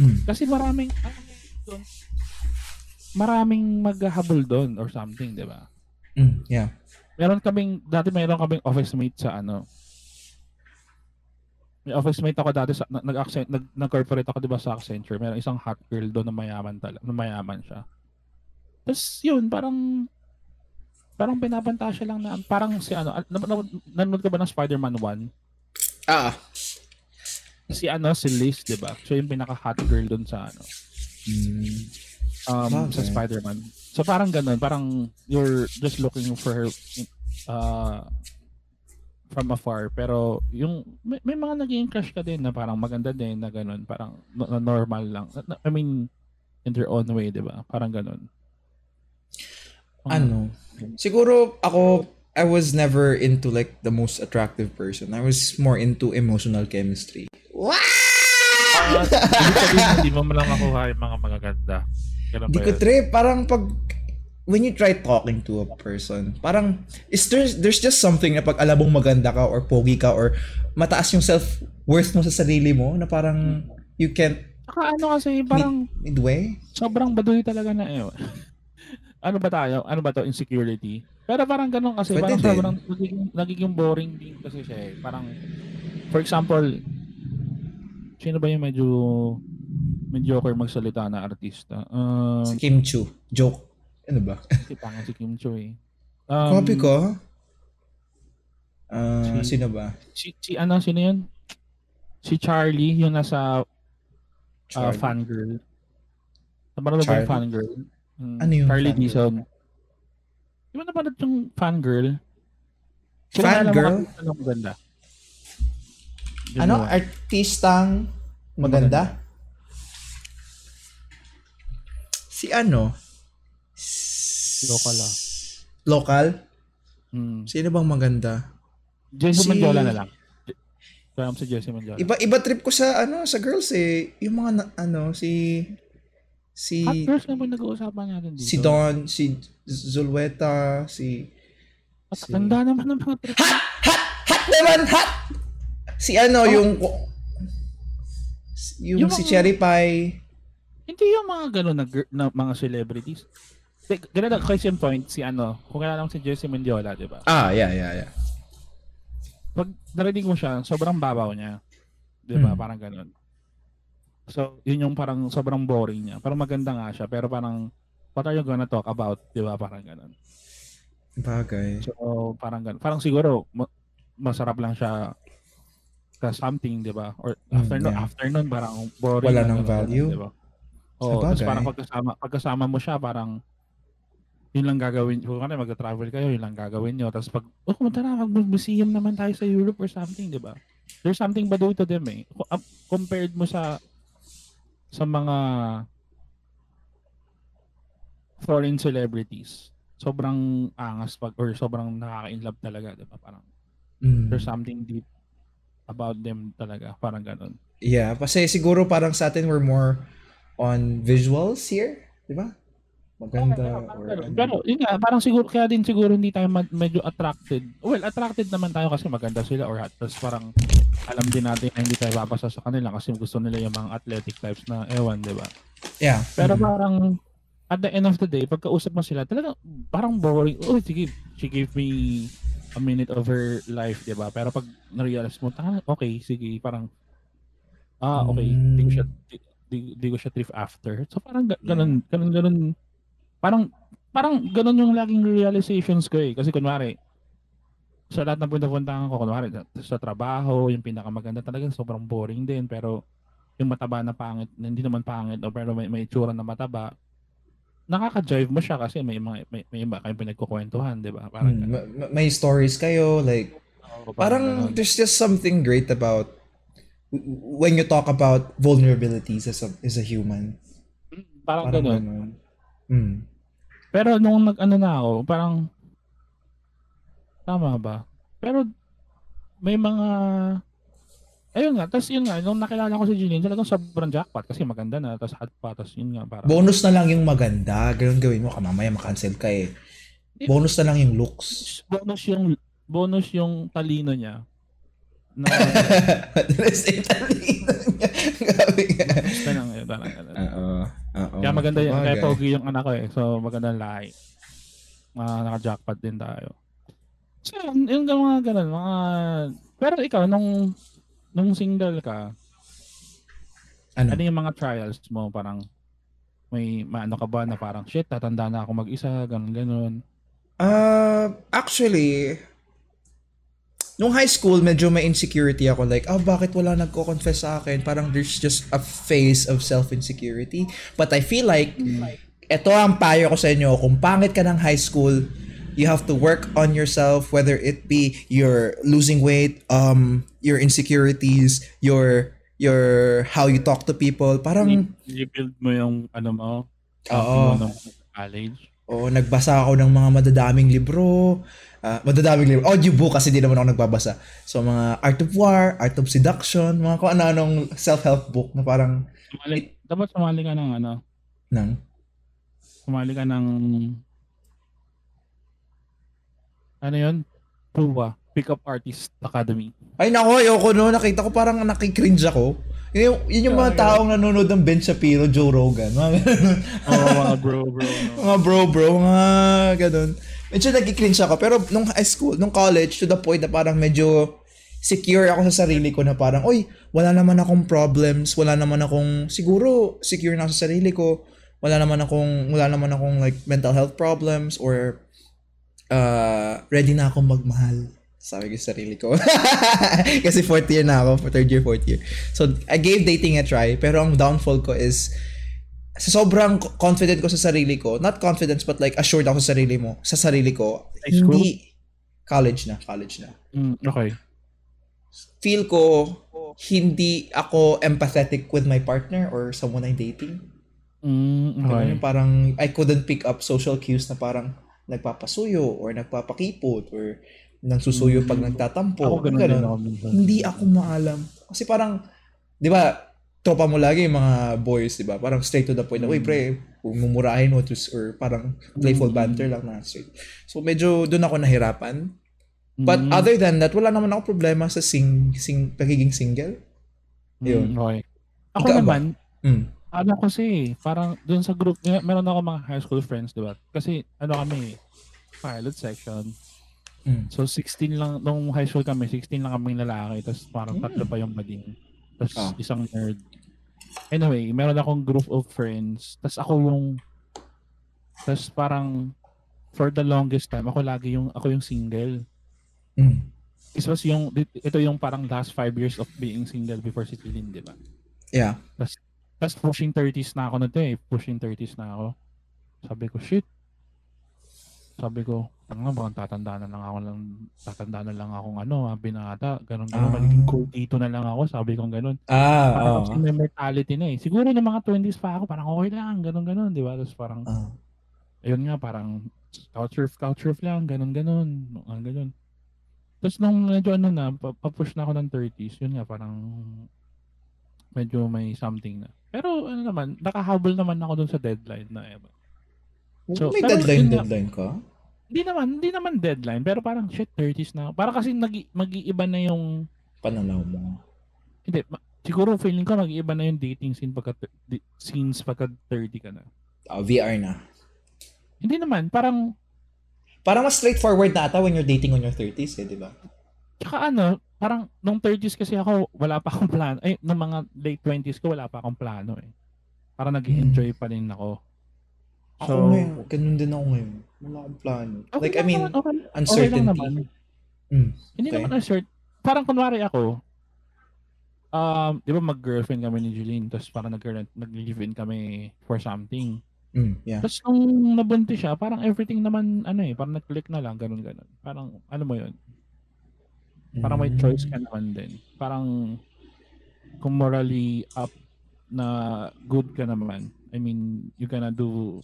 Hmm. Kasi maraming, yun, doon, maraming maghahabol doon or something, di ba? Mm, yeah. Meron kaming, dati meron kaming office mate sa ano, may office mate ako dati sa, nag, nag, nag, nag-corporate ako di ba sa Accenture. Meron isang hot girl doon na mayaman talaga, na mayaman siya. Tapos yun, parang parang pinapanta siya lang na parang si ano, na, na, nanonood ka ba ng Spider-Man 1? Ah. Si ano, si Liz, 'di ba? Siya yung pinaka hot girl doon sa ano, Mm. Um, sa Bagay. Spider-Man. So parang ganun, parang you're just looking for her uh, from afar. Pero yung may, may mga naging crush ka din na parang maganda din na ganun, parang na normal lang. I mean, in their own way, di ba? Parang ganun. Um, Ano? Siguro ako, I was never into like the most attractive person. I was more into emotional chemistry. ah, ibig sabihin, hindi mo lang makuha yung mga magaganda. Ganun Di ko trip. Parang pag when you try talking to a person, parang is there's there's just something na pag alam mong maganda ka or pogi ka or mataas yung self-worth mo sa sarili mo na parang you can't Saka ano kasi, parang midway. sobrang baduy talaga na eh. ano ba tayo? Ano ba to? Insecurity? Pero parang ganun kasi, Pwede parang din. sobrang nagiging, nagiging boring din kasi siya eh. Parang, for example, sino ba yung medyo mediocre magsalita na artista? Um, Si Kim Chu. Joke. Ano ba? si Tangan si Kim Cho eh. Um, Copy ko. Ah, si- sino ba? Si, si ano, sino yun? Si Charlie, yung nasa uh, Charlie. fangirl. Napanood mo ba yung fangirl? Mm, Ano yung Charlie fangirl? Dixon. Di ba napanood yung fangirl? Mo Fangirl? kasi Ano maganda? Ano? Artistang maganda? Si ano? Local ah. Local? Mm. Sino bang maganda? Jesse Si- Mandiola na lang. Kaya si Jesse Mandiola. Iba iba trip ko sa ano sa girls eh. Yung mga na- ano si si Hot girls naman nag-uusapan natin dito. si Don, si Zulweta, si At si- tanda naman ng mga trip. Hot naman, hot. Si ano Oh. yung yung, Yung si mga- Cherry Pie. Hindi yung mga gano'n na, na mga celebrities. Ganun ang question point si ano, kung kailan si Jesse Mendiola, di ba? Ah, yeah, yeah, yeah. Pag narinig mo siya, sobrang babaw niya. Di ba? Hmm. Parang ganun. So, yun yung parang sobrang boring niya. Parang maganda nga siya, pero parang, what are you gonna talk about? Di ba? Parang ganun. Bagay. So, parang ganun. Parang siguro, ma- masarap lang siya sa something, di ba? Or Mm, after, nun, yeah. after nun, parang boring. Wala na nang ganun, value. Di ba? Oo, tapos parang pagkasama, pagkasama mo siya, parang yun lang gagawin. Kung ano, mag-travel kayo, yun lang gagawin nyo. Tapos pag, oh, kumunta na, mag-museum naman tayo sa Europe or something, di ba? There's something baduy to them eh. Um, Compared mo sa sa mga foreign celebrities, sobrang angas pag or sobrang nakaka-inlove talaga, di ba? Parang Mm. there's something deep about them talaga, parang ganun. Yeah, kasi siguro parang sa atin we're more on visuals here, di ba? Maganda or Pero, ano. pero yun nga, parang siguro, kaya din siguro hindi tayo ma- medyo attracted. Well, attracted naman tayo kasi maganda sila or hot. Tapos parang alam din natin na hindi tayo babasa sa kanila kasi gusto nila yung mga athletic types na ewan, di ba? Yeah. Pero Mhm. parang at the end of the day, pagkausap mo sila, talaga parang boring. Oh, sige, she gave me a minute of her life, di ba? Pero pag na-realize mo, ah, okay, sige, parang ah, okay, di ko siya di, di, ko siya thrift after. So parang ga- ganun, ganun, ganun, parang parang ganun yung laging realizations ko eh. Kasi kunwari, sa lahat ng pupuntahan ko, kunwari sa trabaho, yung pinakamaganda talagang sobrang boring din. Pero yung mataba na pangit, hindi naman pangit, o pero may, may itsura na mataba, nakaka-drive mo siya kasi may mga may, may iba kayong pinagkukwentuhan, di ba? Parang, Hmm, ma- ma- may stories kayo, like, ganun. parang ganun. there's just something great about when you talk about vulnerabilities as a, as a human. parang, Parang ganun. ganun. Hmm. Pero nung nag-ano na ako, parang tama ba? Pero may mga ayun nga, tapos yun nga, nung nakilala ko si Jeline, talagang sobrang jackpot kasi maganda na, tapos hot pa, tapos yun nga, parang Bonus na lang yung maganda. Ganun gawin mo. Kamamaya makancel ka eh. Bonus na lang yung looks. bonus yung bonus yung talino niya. Na Rest in talino niya. Grabe nga. basta lang yun. Oo. Kaya maganda yan. Kaya pogi yung anak ko eh. So maganda lahi. Mga naka-jackpot din tayo. So yun, yung mga ganun. Mga... Pero ikaw, nung nung single ka, Ano? ano yung mga trials mo? Parang may maano ka ba na parang shit, tatanda na ako mag-isa, ganun, ganun. Uh, actually, nung high school, medyo may insecurity ako. Like, oh, bakit wala nagko-confess sa akin? Parang there's just a phase of self-insecurity. But I feel like, ito ang payo ko sa inyo. Kung pangit ka ng high school, you have to work on yourself, whether it be your losing weight, um, your insecurities, your your how you talk to people. Parang, I-build mo yung ano mo, Oo. college. Oo, nagbasa ako ng mga madadaming libro. Ah, madadaming libro. Audiobook kasi di naman ako nagbabasa. So, mga Art of War, Art of Seduction, mga kung ano-anong self-help book na parang Sumali, dapat sumali ka ng ano, nang sumali ka ng ano yun? PUA, Pick Up Artist Academy. Ay nako, ayoko no. Nakita ko parang nakikringe ako. Yun yung, yun yung mga taong nanonood ng Ben Shapiro, Joe Rogan. Mga. Oo, mga bro, bro. No? mga bro, bro, mga ganun. Medyo nagkikringe ako. Pero nung high school, nung college, to the point na parang medyo secure ako sa sarili ko na parang, oy, wala naman akong problems, wala naman akong, siguro, secure na sa sarili ko, wala naman akong, wala naman akong like mental health problems or uh, ready na akong magmahal. Sabi ko sa sarili ko. Kasi fourth year na ako, third year, fourth year. So, I gave dating a try, pero ang downfall ko is, sobrang confident ko sa sarili ko, not confidence but like assured ako sa sarili mo, sa sarili ko, High school? hindi, college na, college na. Mm, okay. Feel ko, hindi ako empathetic with my partner or someone I'm dating. Mm, okay. yun, parang I couldn't pick up social cues na parang nagpapasuyo or nagpapakipot or nagsusuyo pag nagtatampo. Ako ganun Ganun. din ako minsan. Hindi ako maalam. Kasi parang, di ba, tropa mo lagi yung mga boys, di ba? Parang straight to the point na, uy pre, mumurahin mo, tus- or parang playful banter lang na straight. So medyo doon ako nahirapan. But Mm, other than that, wala naman ako problema sa sing, sing, pagiging single. mm, yun. okay. Ako Ikaw ba? naman, Mm. ano kasi, parang dun sa group, meron ako mga high school friends, di ba? Kasi ano kami, pilot section. Mm. So 16 lang, nung high school kami, 16 lang kaming lalaki, tapos parang Mm. tatlo pa yung bading. Tapos Ah. isang nerd. Anyway, meron akong group of friends, tapos ako yung, tapos parang, for the longest time, ako lagi yung, ako yung single. Mm. This was yung, ito yung parang last five years of being single before si Tilin, di ba? Yeah. Tapos pushing 30s na ako na eh. Pushing 30s na ako. Sabi ko, shit. Sabi ko, tanga baka tatanda na lang ako lang, tatanda na lang akong ano, ah, binata, ganun ganun, Ah. magiging cool dito na lang ako, sabi ko ganun. Ah, Parang kasi may mentality na eh. Siguro ng mga 20s pa ako, parang okay lang, ganun ganun, di ba? Tapos parang, Ah. ayun nga, parang culture, culture lang, ganun ganun, ganun ganun. Tapos nung medyo ano na, pa- papush na ako ng 30s, yun nga, parang medyo may something na. Pero ano naman, nakahabol naman ako dun sa deadline na eh. So, May deadline, yun nga. deadline ka? Hindi naman, hindi naman deadline, pero parang shit, 30s na. Parang kasi nag, mag-iiba na yung, Pananaw mo. hindi, ma- siguro feeling ko mag-iiba na yung dating scene pagka, di- scenes pagka 30 ka na. Ah, VR na. Hindi naman, parang, Parang mas straightforward na ata when you're dating on your 30s eh, di ba? tsaka ano, parang nung 30s kasi ako, wala pa akong plano. Ay, nung mga late 20s ko, wala pa akong plano eh. Parang nag-enjoy pa rin ako. Ako So, ngayon, ganun din ako ngayon. Wala akong plano. okay like, I mean, naman, okay, okay uncertainty. naman. Mm. Hindi Okay. naman assert. Parang kunwari ako, um, di ba mag-girlfriend kami ni Jeline, tapos parang nag- nag-live-in kami for something. Mm. Yeah. Tapos nung nabuntis siya, parang everything naman, ano eh, parang nag-click na lang, ganun ganun. Parang, ano mo yun, parang may Mm. choice ka naman din. Parang, kung morally up na good ka naman, I mean, you gonna do...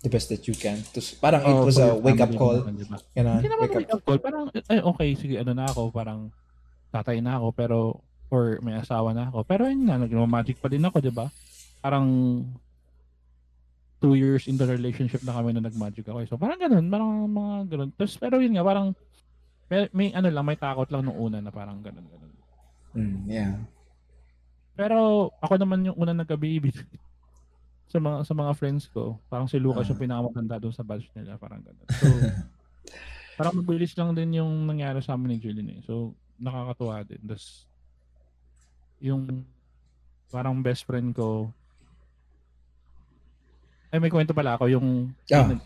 The best that you can. Tapos, parang it oh, was for a wake-up call. naman, diba? Ganun, Hindi naman wake up wake up call. Parang, eh, okay, sige, ano na ako, parang tatay na ako, pero, or may asawa na ako. Pero yun nga, nag-magic pa din ako, di ba? Parang, two years in the relationship na kami na nag-magic ako. So, parang ganun, parang mga ganun. Tapos, pero yun nga, parang, may, may ano lang, may takot lang nung una na parang ganun, ganun. Mm, yeah. Pero, ako naman yung una nagka-baby sa mga sa mga friends ko. Parang si Lucas Ah. yung pinakamatanda doon sa batch nila, parang ganun. So, parang mabilis lang din yung nangyari sa amin ni Julian eh. So, nakakatuwa din. Tapos, yung parang best friend ko, ay may kwento pala ako, yung Ah. nag,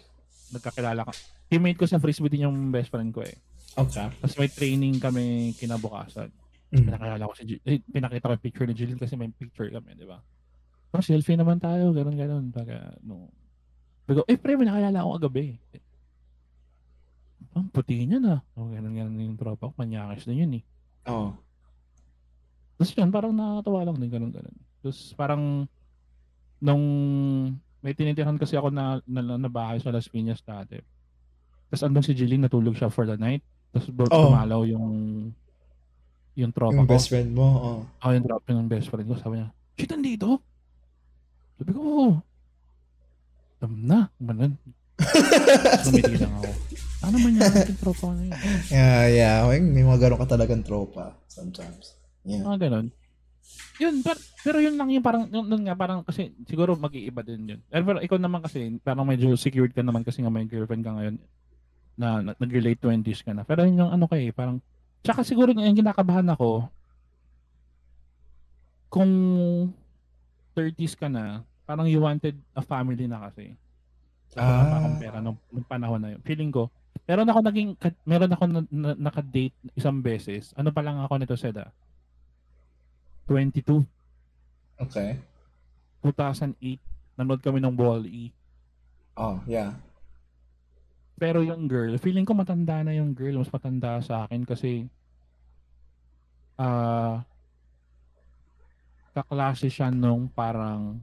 nagkakilala ka. Teammate ko sa frisbee din yung best friend ko eh. Okay. Tapos may training kami kinabukasan. Mm. Pinakilala ko si Jill. Eh, pinakita ko yung picture ni Jill kasi may picture kami, di ba? Oh, selfie naman tayo, ganun, ganun. Baga, no. Bago, eh, pre, may nakilala ako kagabi. Ang puti niya na. Oh, ganun, ganun yung tropa ko. Manyakis na yun eh. Oh. Tapos yun, parang nakakatawa lang din, ganun, ganun. Tapos parang, nung may tinitirahan kasi ako na, na, na bahay sa Las Piñas dati. Tapos andun si Jillian, natulog siya for the night. Tapos oh. Oh. tumalaw yung yung tropa Yung ko. best friend mo. Oh. Ako yung drop yung best friend ko. Sabi niya, shit, andito? Sabi ko, oo. Alam na, ganun. Sumiti lang ako. Ano man yan, yung tropa ko na yun. Yeah, yeah. May, may mga ganun ka talagang tropa sometimes. Yeah. Mga ganun. Yun, pero, pero yun lang yung parang, yun, yun nga, parang kasi siguro mag-iiba din yun. Pero, pero ikaw naman kasi, parang medyo secured ka naman kasi nga may girlfriend ka ngayon na, na nag-relate 20s ka na. Pero yun yung ano kay, parang, tsaka siguro yung kinakabahan ako, kung 30s ka na, parang you wanted a family na kasi. So, wala pa Ah. akong pera nung, nung panahon na yun. Feeling ko, meron ako naging, meron ako na, na, naka-date isang beses. Ano pa lang ako nito, Seda? 22. Okay. 2008, nanood kami ng Wall-E. Oh, yeah. Pero yung girl, feeling ko matanda na yung girl, mas matanda sa akin kasi ah kaklase siya nung parang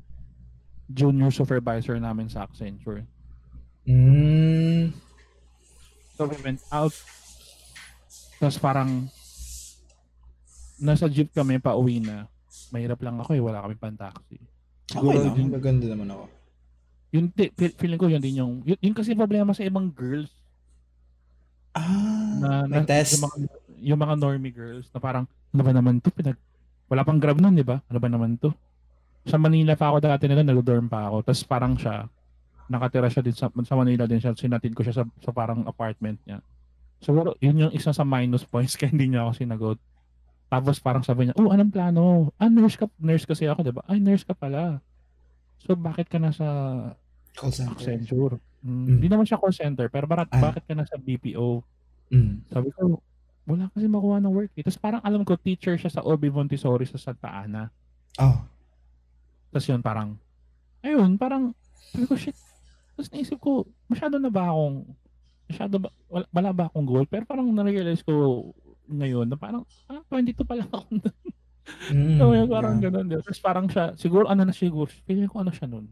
junior supervisor namin sa Accenture. Mm. So we went out. Tapos parang nasa jeep kami pa uwi na. Mahirap lang ako eh, wala kami pang taxi. Okay Siguro lang. din- Maganda naman ako. Yun, feeling ko yun din yung, yun, yun kasi problema sa ibang girls Ah, na, may na test. yung mga, yung mga normie girls na parang ano ba naman to pinag wala pang grab nun di ba? Ano ba naman to? Sa Manila pa ako dati nila nag-dorm pa ako. Tapos parang siya nakatira siya din sa, sa Manila din siya. Sinatid ko siya sa, sa parang apartment niya. Siguro yun yung isa sa minus points kaya hindi niya ako sinagot. Tapos parang sabi niya oh anong plano? Ah nurse ka nurse kasi ako di ba? Ay nurse ka pala. So bakit ka nasa Call center. Accenture? Mm, Mm. Hindi naman siya call center pero bakit, Ah. bakit ka nasa BPO Mm. sabi ko, wala kasi makuha ng work. Eh. Tapos parang alam ko, teacher siya sa Obi Montessori sa Santa Ana. Oh. Tapos yun, parang, ayun, parang, sabi ko, shit. Tapos naisip ko, masyado na ba akong, masyado ba, wala, wala ba akong goal? Pero parang na-realize ko ngayon na parang, ah, 22 pa lang ako. Mm, so, yun, parang yeah. ganun. Tapos parang siya, siguro ano na siguro, feeling ko ano siya nun?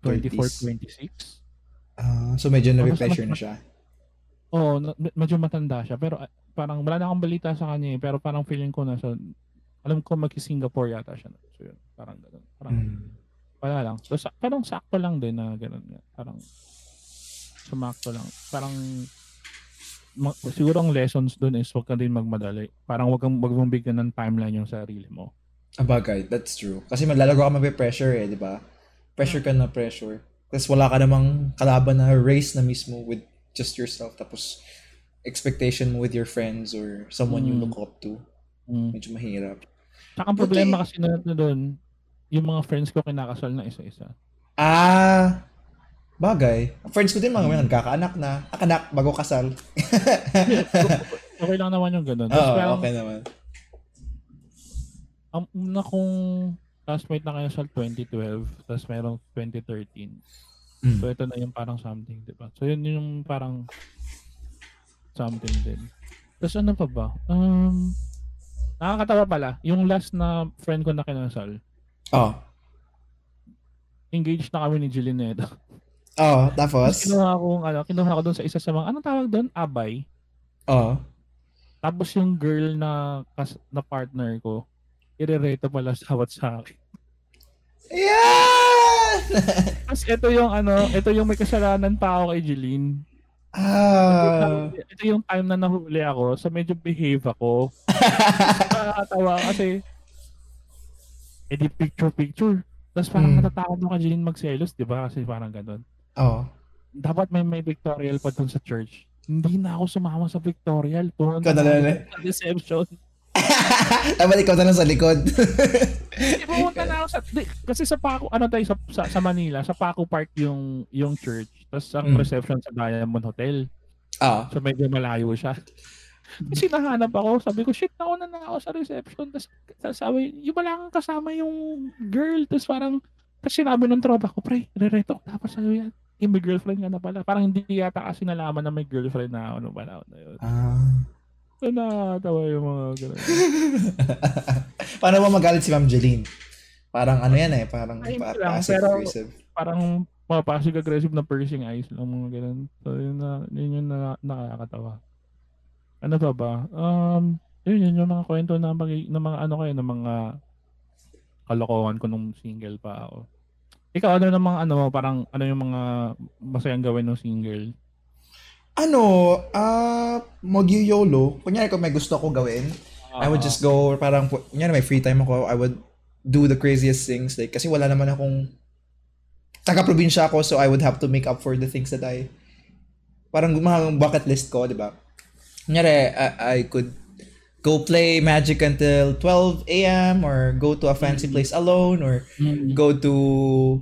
24, 30s. 26? Ah, so medyo na-pressure na siya. Oo, na- medyo matanda siya. Pero ah, parang wala na akong balita sa kanya eh. Pero parang feeling ko na sa, alam ko mag-Singapore yata siya. So yun, parang ganun. Parang Mm. wala lang. So, sa, parang sakto lang din na ganun nga. Parang sumakto lang. Parang ma- siguro ang lessons doon is wag ka din magmadali. Parang wag kang wag mong bigyan ng timeline yung sarili mo. Ah, bagay, that's true. Kasi malalago ka mape-pressure eh, di ba? Pressure ka na pressure. Tapos wala ka namang kalaban na race na mismo with just yourself. Tapos expectation mo with your friends or someone you Mm. look up to. Mm. Medyo mahirap. Tsaka ang problema kasi na, na doon, yung mga friends ko kinakasal na isa-isa. Ah, Bagay. Friends ko din mga mm. nagkakaanak na. Akanak, bago kasal. okay lang naman yung ganun. Oo, oh, okay naman. Ang una kong classmate na kayo sa 2012, tapos merong 2013. Mm. So, ito na yung parang something, di ba? So, yun yung parang something din. Tapos ano pa ba? Um, nakakatawa pala, yung last na friend ko na kinasal. Oh. Engaged na kami ni Jelinette. Oh, tapos? kinuha ko, ano, kinuha ko doon sa isa sa mga, anong tawag doon? Abay. Oh. Tapos yung girl na kas, na partner ko, ire-rate pala sawat sa akin. Yeah! Tapos ito yung ano, ito yung may kasalanan pa ako kay Jeline. Ah. Ito yung time na nahuli ako, sa so medyo behave ako. Nakakatawa kasi, edi picture-picture. Tapos parang mm. natatakot mo ka Jeline magselos, di ba? Kasi parang ganun. Oo. Oh. Dapat may may pictorial pa dun sa church. Hindi na ako sumama sa pictorial. Pumunta na sa reception. Dapat ikaw na lang sa likod. Hindi, pumunta na ako sa... Di, kasi sa Paco, ano tayo, sa, sa, sa Manila, sa Paco Park yung yung church. Tapos ang mm. reception sa Diamond Hotel. Ah. So medyo malayo siya. Kasi nahanap ako, sabi ko, shit, nauna na ako sa reception. Tapos sabi, yung wala kang kasama yung girl. Tapos parang, kasi sinabi ng tropa ko, pre, re-reto dapat sa'yo yan. Eh, may girlfriend ka na pala. Parang hindi yata kasi nalaman na may girlfriend na nung panahon na yun. Ah. So, nakakatawa yung mga gano'n. Paano mo magalit si Ma'am Jeline? Parang ano yan eh, parang pa- lang, passive-aggressive. Parang mga passive-aggressive na piercing eyes lang mga gano'n. So, yun, na, yun yung na, nakakatawa. Ano pa ba? Um, yun, yun yung mga kwento na, mag, na mga ano kayo, ng mga kalokohan ko nung single pa ako. Ikaw, ano namang ano, parang ano yung mga masayang gawin ng single? Ano, ah, uh, mag-YOLO. Kunyari kung may gusto ko gawin, uh, I would just go, parang, kunyari may free time ako, I would do the craziest things. Like, kasi wala naman akong, taga-probinsya ako, so I would have to make up for the things that I, parang mga bucket list ko, di ba? Kunyari, I, I could go play Magic until 12 a.m. or go to a fancy mm-hmm. place alone or mm-hmm. go to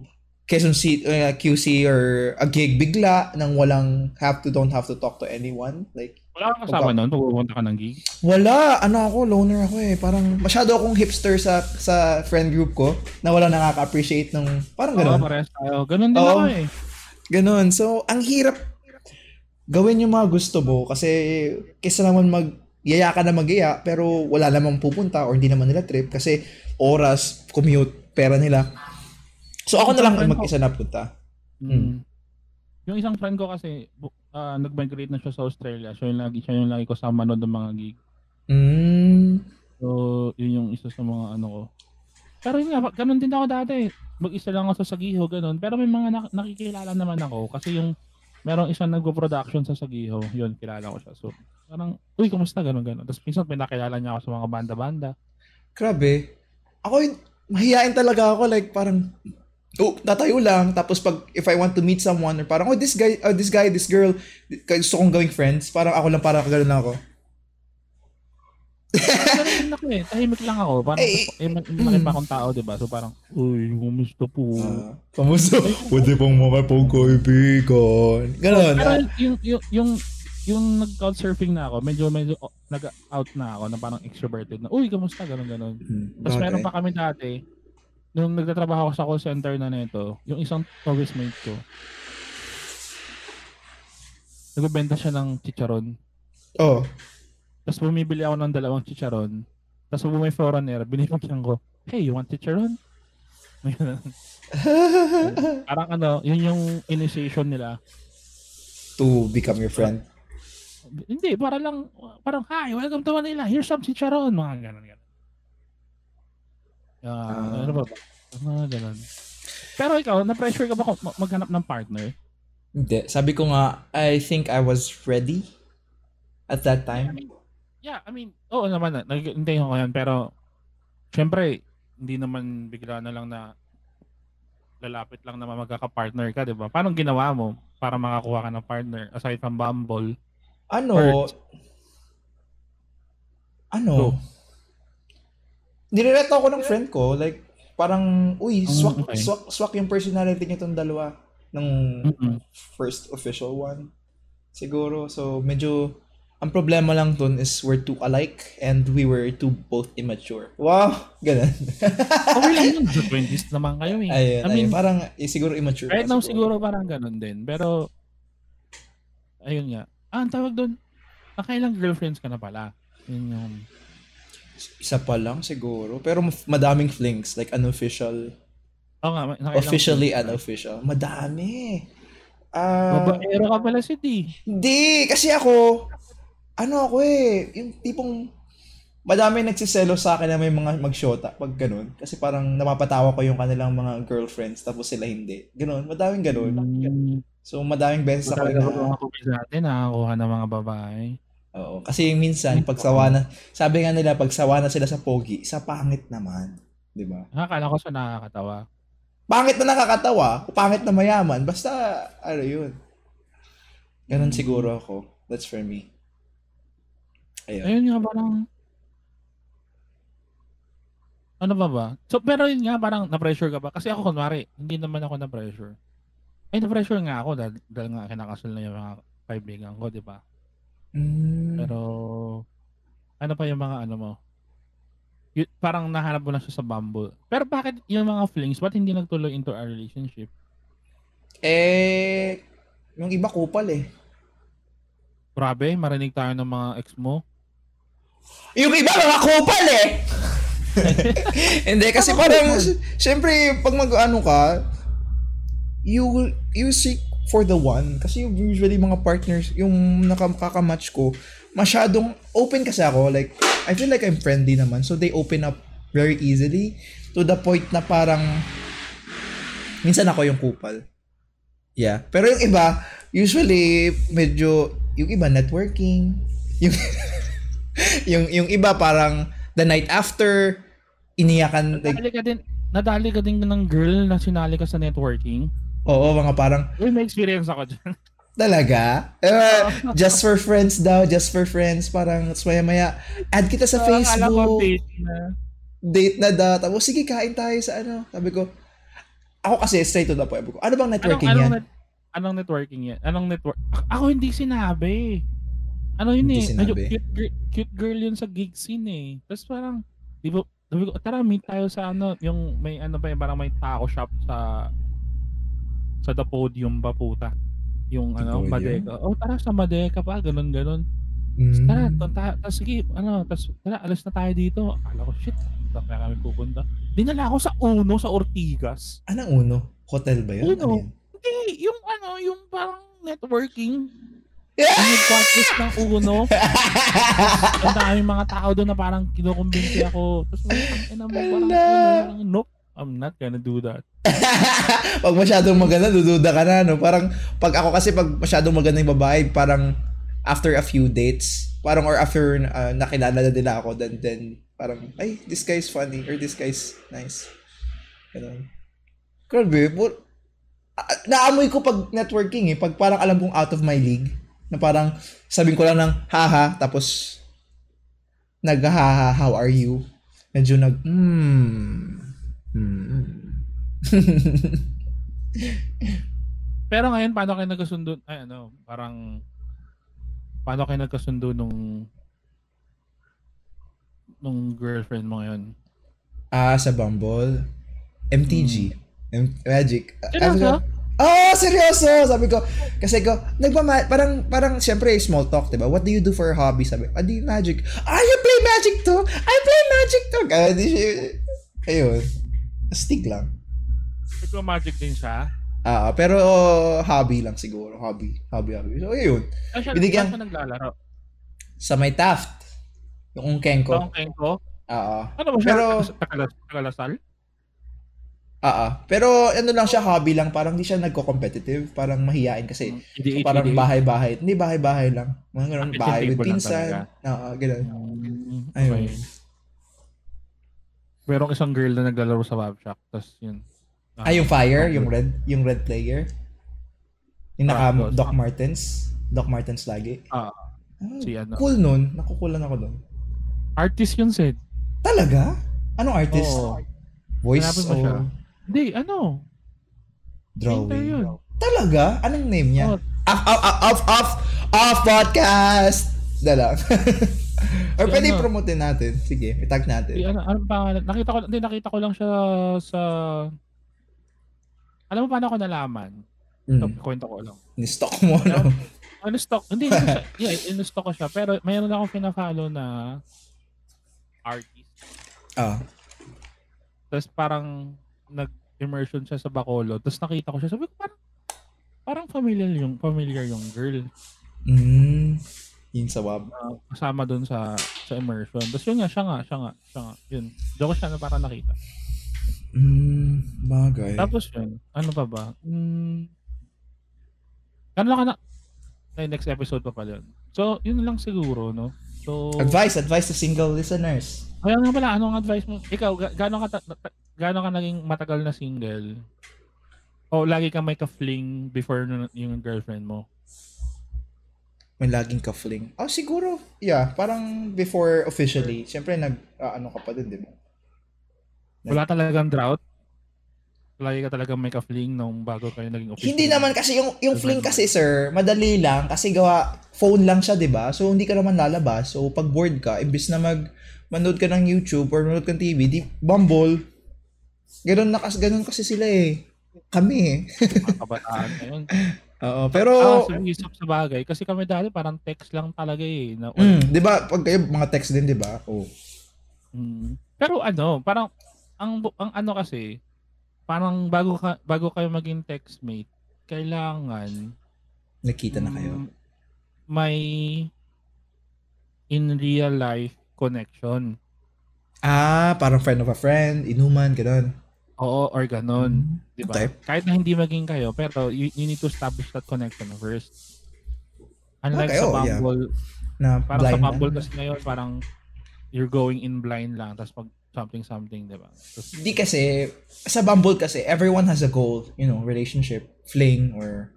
Quezon City, uh, QC or a gig bigla nang walang have to don't have to talk to anyone like wala kang kasama noon pupunta ka ng gig? Wala. Ano ako, loner ako eh. Parang masyado akong hipster sa sa friend group ko na wala nakaka-appreciate ng parang gano'n. Oo, parehas tayo. Ganun din Oo, ako eh. Ganun. So, ang hirap gawin yung mga gusto mo kasi kaysa naman mag yaya ka na mag pero wala namang pupunta or hindi naman nila trip kasi oras, commute, pera nila. So ako na lang mag-isa na punta. Mm. Hmm. Yung isang friend ko kasi uh, nag-migrate na siya sa Australia. So yung lagi siya yung lagi ko sa manood ng mga gig. Mm. So yun yung isa sa mga ano ko. Pero yun nga, ganun din ako dati. Mag-isa lang ako sa Sagiho, ganun. Pero may mga nak- nakikilala naman ako. Kasi yung merong isang nagpo-production sa Sagiho, yun, kilala ko siya. So, parang, uy, kumusta? Ganun, ganun. Tapos minsan pinakilala niya ako sa mga banda-banda. Grabe. Ako, mahihain talaga ako. Like, parang, oh, tatayo lang. Tapos pag, if I want to meet someone, or parang, oh, this guy, oh, this guy, this girl, gusto kong gawing friends. Parang ako lang, parang gano'n lang ako. Ganun ako eh. Tahimik lang ako. Parang, eh, eh, malaki pa akong tao, diba? So parang, uy, kumusta po? Uh, kamusta? Pwede pong mga pong kaibigan. Ganun. Pero yung, yung, yung, yung nag-couchsurfing na ako, medyo medyo nag-out na ako na parang extroverted na, uy, kamusta? Ganun, ganun. Hmm, Tapos okay. meron pa kami dati, nung nagtatrabaho ako sa call center na nito, yung isang office mate ko, nagbebenta siya ng chicharon. Oh. Tapos bumibili ako ng dalawang chicharon. Tapos kung may foreigner, binibigyan ko, hey, you want chicharon? parang ano, yun yung initiation nila. To become your friend? Hindi, para lang, parang, hi, welcome to Manila, here's some chicharon, mga ganun, ganun. Uh, ano ba ba? Mga ganun. Pero ikaw, na-pressure ka ba maghanap ng partner? Hindi. Sabi ko nga, I think I was ready at that time. Yeah, I mean, yeah, I mean oo naman, nag-intay ko yan, pero syempre, hindi naman bigla na lang na lalapit lang na magkaka-partner ka, di ba? Paano ginawa mo para makakuha ka ng partner aside from Bumble? Ano? Or, ano? Go nirereto ako ng friend ko, like, parang, uy, swak, okay. swak, swak yung personality niyo tong dalawa. Nung Mm-mm. first official one. Siguro. So, medyo, ang problema lang dun is we're too alike and we were too both immature. Wow! Ganun. Okay lang yun. Sa 20s naman kayo eh. ayun, I mean, ayun. Parang, eh, siguro immature. right now siguro parang ganun din. Pero, ayun nga. Ah, ang tawag doon, nakailang girlfriends ka na pala. Yun yung, Isa pa lang siguro. Pero madaming flings. Like unofficial. oh nga, Officially unofficial. Madami. Ah, Babaero ka pala si D. Hindi, kasi ako, ano ako eh, yung tipong, madami nagsiselo sa akin na may mga magshota pag ganun. Kasi parang napapatawa ko yung kanilang mga girlfriends tapos sila hindi. Ganun, madaming ganun. Mm, So, madaming beses ako Talaga na, ba mga kumis natin, nakakuha ng mga babae. Oo. Kasi minsan, pag sawa na, sabi nga nila, pag sawa na sila sa pogi, sa pangit naman. Di ba? Nakakala ko sa nakakatawa. Pangit na nakakatawa, o pangit na mayaman, basta, ano yun. Ganun Hmm. siguro ako. That's for me. Ayun. Ayun nga, parang, ano ba ba? So, pero yun nga, parang na-pressure ka ba? Kasi ako, kunwari, hindi naman ako na-pressure. Ay, na-pressure nga ako dahil, dahil nga kinakasal na yung mga kaibigan ko, di ba? Mm. Pero, ano pa yung mga ano mo? Y- parang nahanap mo na siya sa Bumble. Pero bakit yung mga flings, ba't hindi nagtuloy into a relationship? Eh, yung iba kupal eh. Grabe, marinig tayo ng mga ex mo. Yung iba mga kupal eh! Hindi, kasi parang, syempre, pag mag-ano ka, you, you seek for the one. Kasi usually mga partners, yung nakakamatch ko, masyadong open kasi ako. Like, I feel like I'm friendly naman. So, they open up very easily to the point na parang minsan ako yung kupal. Yeah. Pero yung iba, usually, medyo, yung iba networking, yung, yung, yung iba parang the night after, iniyakan, Nadali ka din, nadali ka din ng girl na sinali ka sa networking. Oo, mga parang, Uy, may experience ako dyan. Talaga? Eh, just for friends daw, just for friends. Parang maya-maya, add kita sa ko Facebook. date na. Date na daw. Tapos, sige, kain tayo sa ano. Sabi ko, ako kasi straight to the point. Ko, ano bang Anong, networking anong, yan? net, anong networking yan? Anong network? Ako hindi sinabi. Ano yun Hindi eh? sinabi. Medyo cute, girl, cute girl yun sa gig scene eh. Tapos parang, di ba, sabi ko, tara meet tayo sa ano, yung may ano ba yun, parang may taco shop sa sa the podium ba puta. Yung The ano, Podium? Madeka. Oh, tara sa Madeka pa, ganun ganun. Mm. Tara, tunta, tas sige, ano, tas tara, alis na tayo dito. Akala ko, shit, saan kaya kami pupunta? Dinala ako sa Uno, sa Ortigas. Anong uno? Hotel ba yun? Uno. Ano yun? Hindi, yung ano, yung parang networking. Yeah! Yung headquarters ng Uno. Ang daming mga tao doon na parang kinukumbinsi ako. Tapos ang ina mo, parang, parang, nope, I'm not gonna do that. pag masyadong maganda, dududa ka na, no? Parang, pag ako kasi, pag masyadong maganda yung babae, parang, after a few dates, parang, or after uh, nakilala na nila ako, then, then, parang, ay, this guy's funny, or this guy's nice. Ganun. Grabe, but, ah, naamoy ko pag networking eh, pag parang alam kong out of my league, na parang, sabihin ko lang ng, haha, tapos, nag-haha, how are you? Medyo nag, hmm, hmm. Pero ngayon, paano kayo nagkasundo? Ay, ano, parang, paano kayo nagkasundo nung, nung girlfriend mo ngayon? Ah, sa Bumble. MTG. M- Magic. Ah, Seryoso? ko, Oh, seryoso! Sabi ko, kasi ko, nagmama, parang, parang, syempre, small talk, diba? What do you do for a hobby? Sabi, ah, di magic. Ah, you play magic too? I play magic too! Kaya di siya, ayun. Astig lang. Nagpa-magic din siya? Ah, pero oh, hobby lang siguro. Hobby. Hobby, hobby. So, ayun. Ay, siya, Binigyan- saan siya naglalaro? Sa may Taft. Yung Kenko. Tongkeng ko? Oo. Ano ba siya? Pero- Tagalas, tagalasal? Ah, pero ano lang siya, hobby lang. Parang di siya nagko-competitive. Parang mahihain kasi EDH, parang EDH. bahay-bahay. Hindi bahay-bahay lang. Mga ganun, Ah, bahay with pinsan. Oo, ganun. Mm, Ayun. Merong isang girl na naglalaro sa Web Shack. Tapos yun. Ah, yung fire, yung red, yung red player. Yung naka Ah. Doc Martens. Doc Martens lagi. Ah, Ah, si ano. Cool nun. Nakukulan ako doon. Artist yun, Sid. Talaga? Anong artist? Oo. Voice Hanapin mo siya. o Hindi, ano? Drawing? yun. Talaga? Anong name niya? Oh. Off, off, off, off, off, podcast! Na lang. Or Si pwede ano? promote natin. Sige, itag natin. Ano, ano pangalan? Nakita ko, hindi, nakita ko lang siya sa... Alam mo paano ako nalaman? Ito, Mm. kwento ko lang. Ni-stock mo, no? Ano stock? Hindi, hindi siya. Yeah, in-stock ko siya. Pero mayroon akong pina-follow na artist. Ah. Tapos parang nag-immersion siya sa Bacolod. Tapos nakita ko siya. Sabi ko parang parang familiar yung familiar yung girl Mm. Yung sawab. na kasama doon sa sa immersion. Tapos yun nga, siya nga, siya nga, siya nga. Yun. Doon ko siya na parang nakita. Mm, bagay. Tapos yun, ano pa ba? Mm, ano lang ka na? Ay, next episode pa pala yun. So, yun lang siguro, no? So, Advice, advice to single listeners. Kaya nga pala, anong advice mo? Ikaw, ga- gaano ka, ta- ta- gaano ka naging matagal na single? O lagi ka may ka-fling before nun- yung girlfriend mo? May laging ka-fling. Oh, siguro. Yeah, parang before officially. Siyempre, nag, ah, ano ka pa din, di ba? Wala talagang drought? Lagi ka talagang may ka-fling nung bago kayo naging official? Hindi naman kasi yung yung fling kasi sir, madali lang kasi gawa phone lang siya, 'di ba? So hindi ka naman lalabas. So pag bored ka, imbis na mag manood ka ng YouTube or manood ka ng TV, di Bumble. Ganun na kasi ganun kasi sila eh. Kami eh. Mga kabataan ngayon. Oo, pero Ah, sa isip sa bagay. Kasi kami dati parang text lang talaga eh. Na, mm, 'di ba? Pag kayo mga text din, 'di ba? Oh. Mm. Pero ano, parang ang ang ano kasi parang bago ka bago kayo maging textmate, kailangan Nakita na kayo. mm, may in real life connection. Ah, parang friend of a friend, inuman, ganun. Oo, or ganun. Di ba? Okay. Kahit na hindi maging kayo, pero you, you need to establish that connection first. Unlike Okay, sa oh, yeah. Bumble, Na parang sa Bumble na. kasi ngayon, parang you're going in blind lang, tapos pag something something, di ba? Tapos, Di kasi, sa Bumble kasi, everyone has a goal, you know, relationship, fling, or,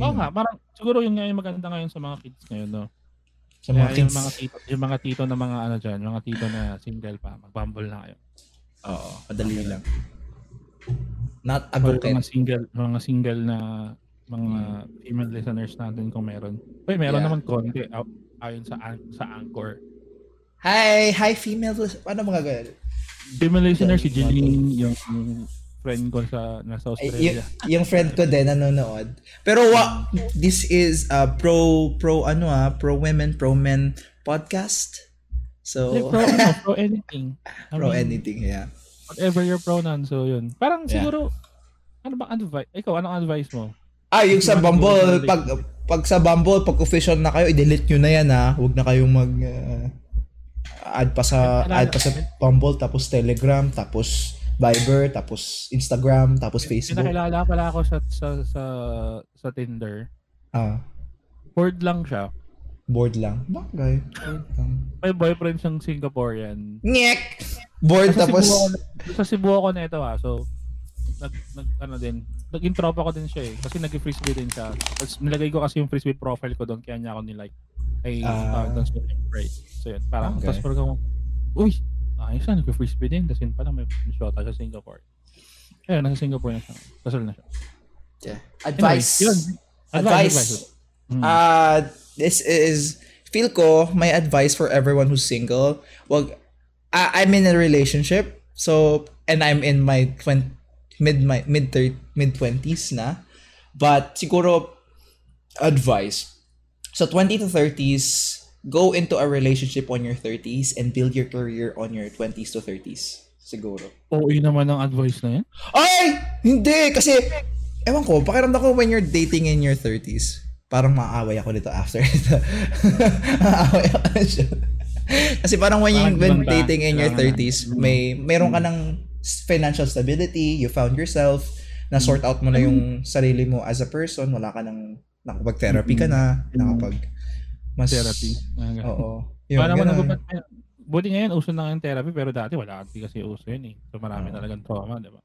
Oo know, nga, parang siguro yung maganda ngayon sa mga kids ngayon, no? sa mga Kaya kids. yung mga tito, yung mga tito na mga ano dyan, mga tito na single pa, mag-bumble na kayo. Oo, madali lang. Not a bukid. mga single, mga single na mga female listeners natin kung meron. Uy, meron Yeah. naman konti aw- ayon sa sa Anchor. Hi, hi female. Ano mga ganun? Female listener si Jeline, yung friend ko sa nasa Ay, y- Australia. yung friend ko din nanonood. Pero wa, this is a pro pro ano ah, pro women, pro men podcast. So pro, ano, pro anything. I pro mean, anything, yeah. Whatever your pronoun, so yun. Parang Yeah. siguro, ano ba advice? Ikaw, anong advice mo? Ah, yung sa Bumble, pag pag sa Bumble, pag official na kayo, i-delete nyo na yan ha. Huwag na kayong mag uh, add pa sa add pa sa Bumble tapos Telegram, tapos Viber, tapos Instagram, tapos Facebook. Pinakilala pala ako sa sa sa, sa Tinder. Ah, Bored lang siya. Bored lang. Bagay. Bored lang. May boyfriend siyang Singaporean. Nyek! Bored Sa tapos... Cebu ako, sa Cebu ako na ito ha. So, nag, nag ano din, naging tropa ko din siya eh. Kasi nag-frisbee din siya. Tapos nilagay ko kasi yung frisbee profile ko doon, kaya niya ako nilike. Ay, Ah. uh, doon sa right. So yun, parang, Okay. tapos parang, uy, ayos na, nag-frisbee din. Tapos yun pala, may shota sa Singapore. Kaya nasa Singapore na siya. Kasal na siya. Yeah. Anyway, Advice. yun. Advice. Hmm. Uh, this is... Feel ko, my advice for everyone who's single. Wag, I, I'm in a relationship. So, and I'm in my 20, mid my mid mid 20s na. But siguro advice. So 20 to 30s, go into a relationship on your 30s and build your career on your 20s to 30s. Siguro. Oo, yun naman ang advice na yan. Ay! Hindi! Kasi, ewan ko, pakiramdam ko when you're dating in your 30s, parang maaaway ako nito after ito. maaaway ako siya. Kasi parang when, you, when dating in your Kailangan 30s, na. may meron ka ng financial stability, you found yourself, na sort out mo na yung sarili mo as a person, wala ka nang nakapag-therapy ka na, nakapag mas Therapy. Oo. Yun, Paano mo nagbabat- Buti ngayon, uso na yung therapy, pero dati wala hindi kasi uso yun eh. So marami Oo. talagang trauma, di ba?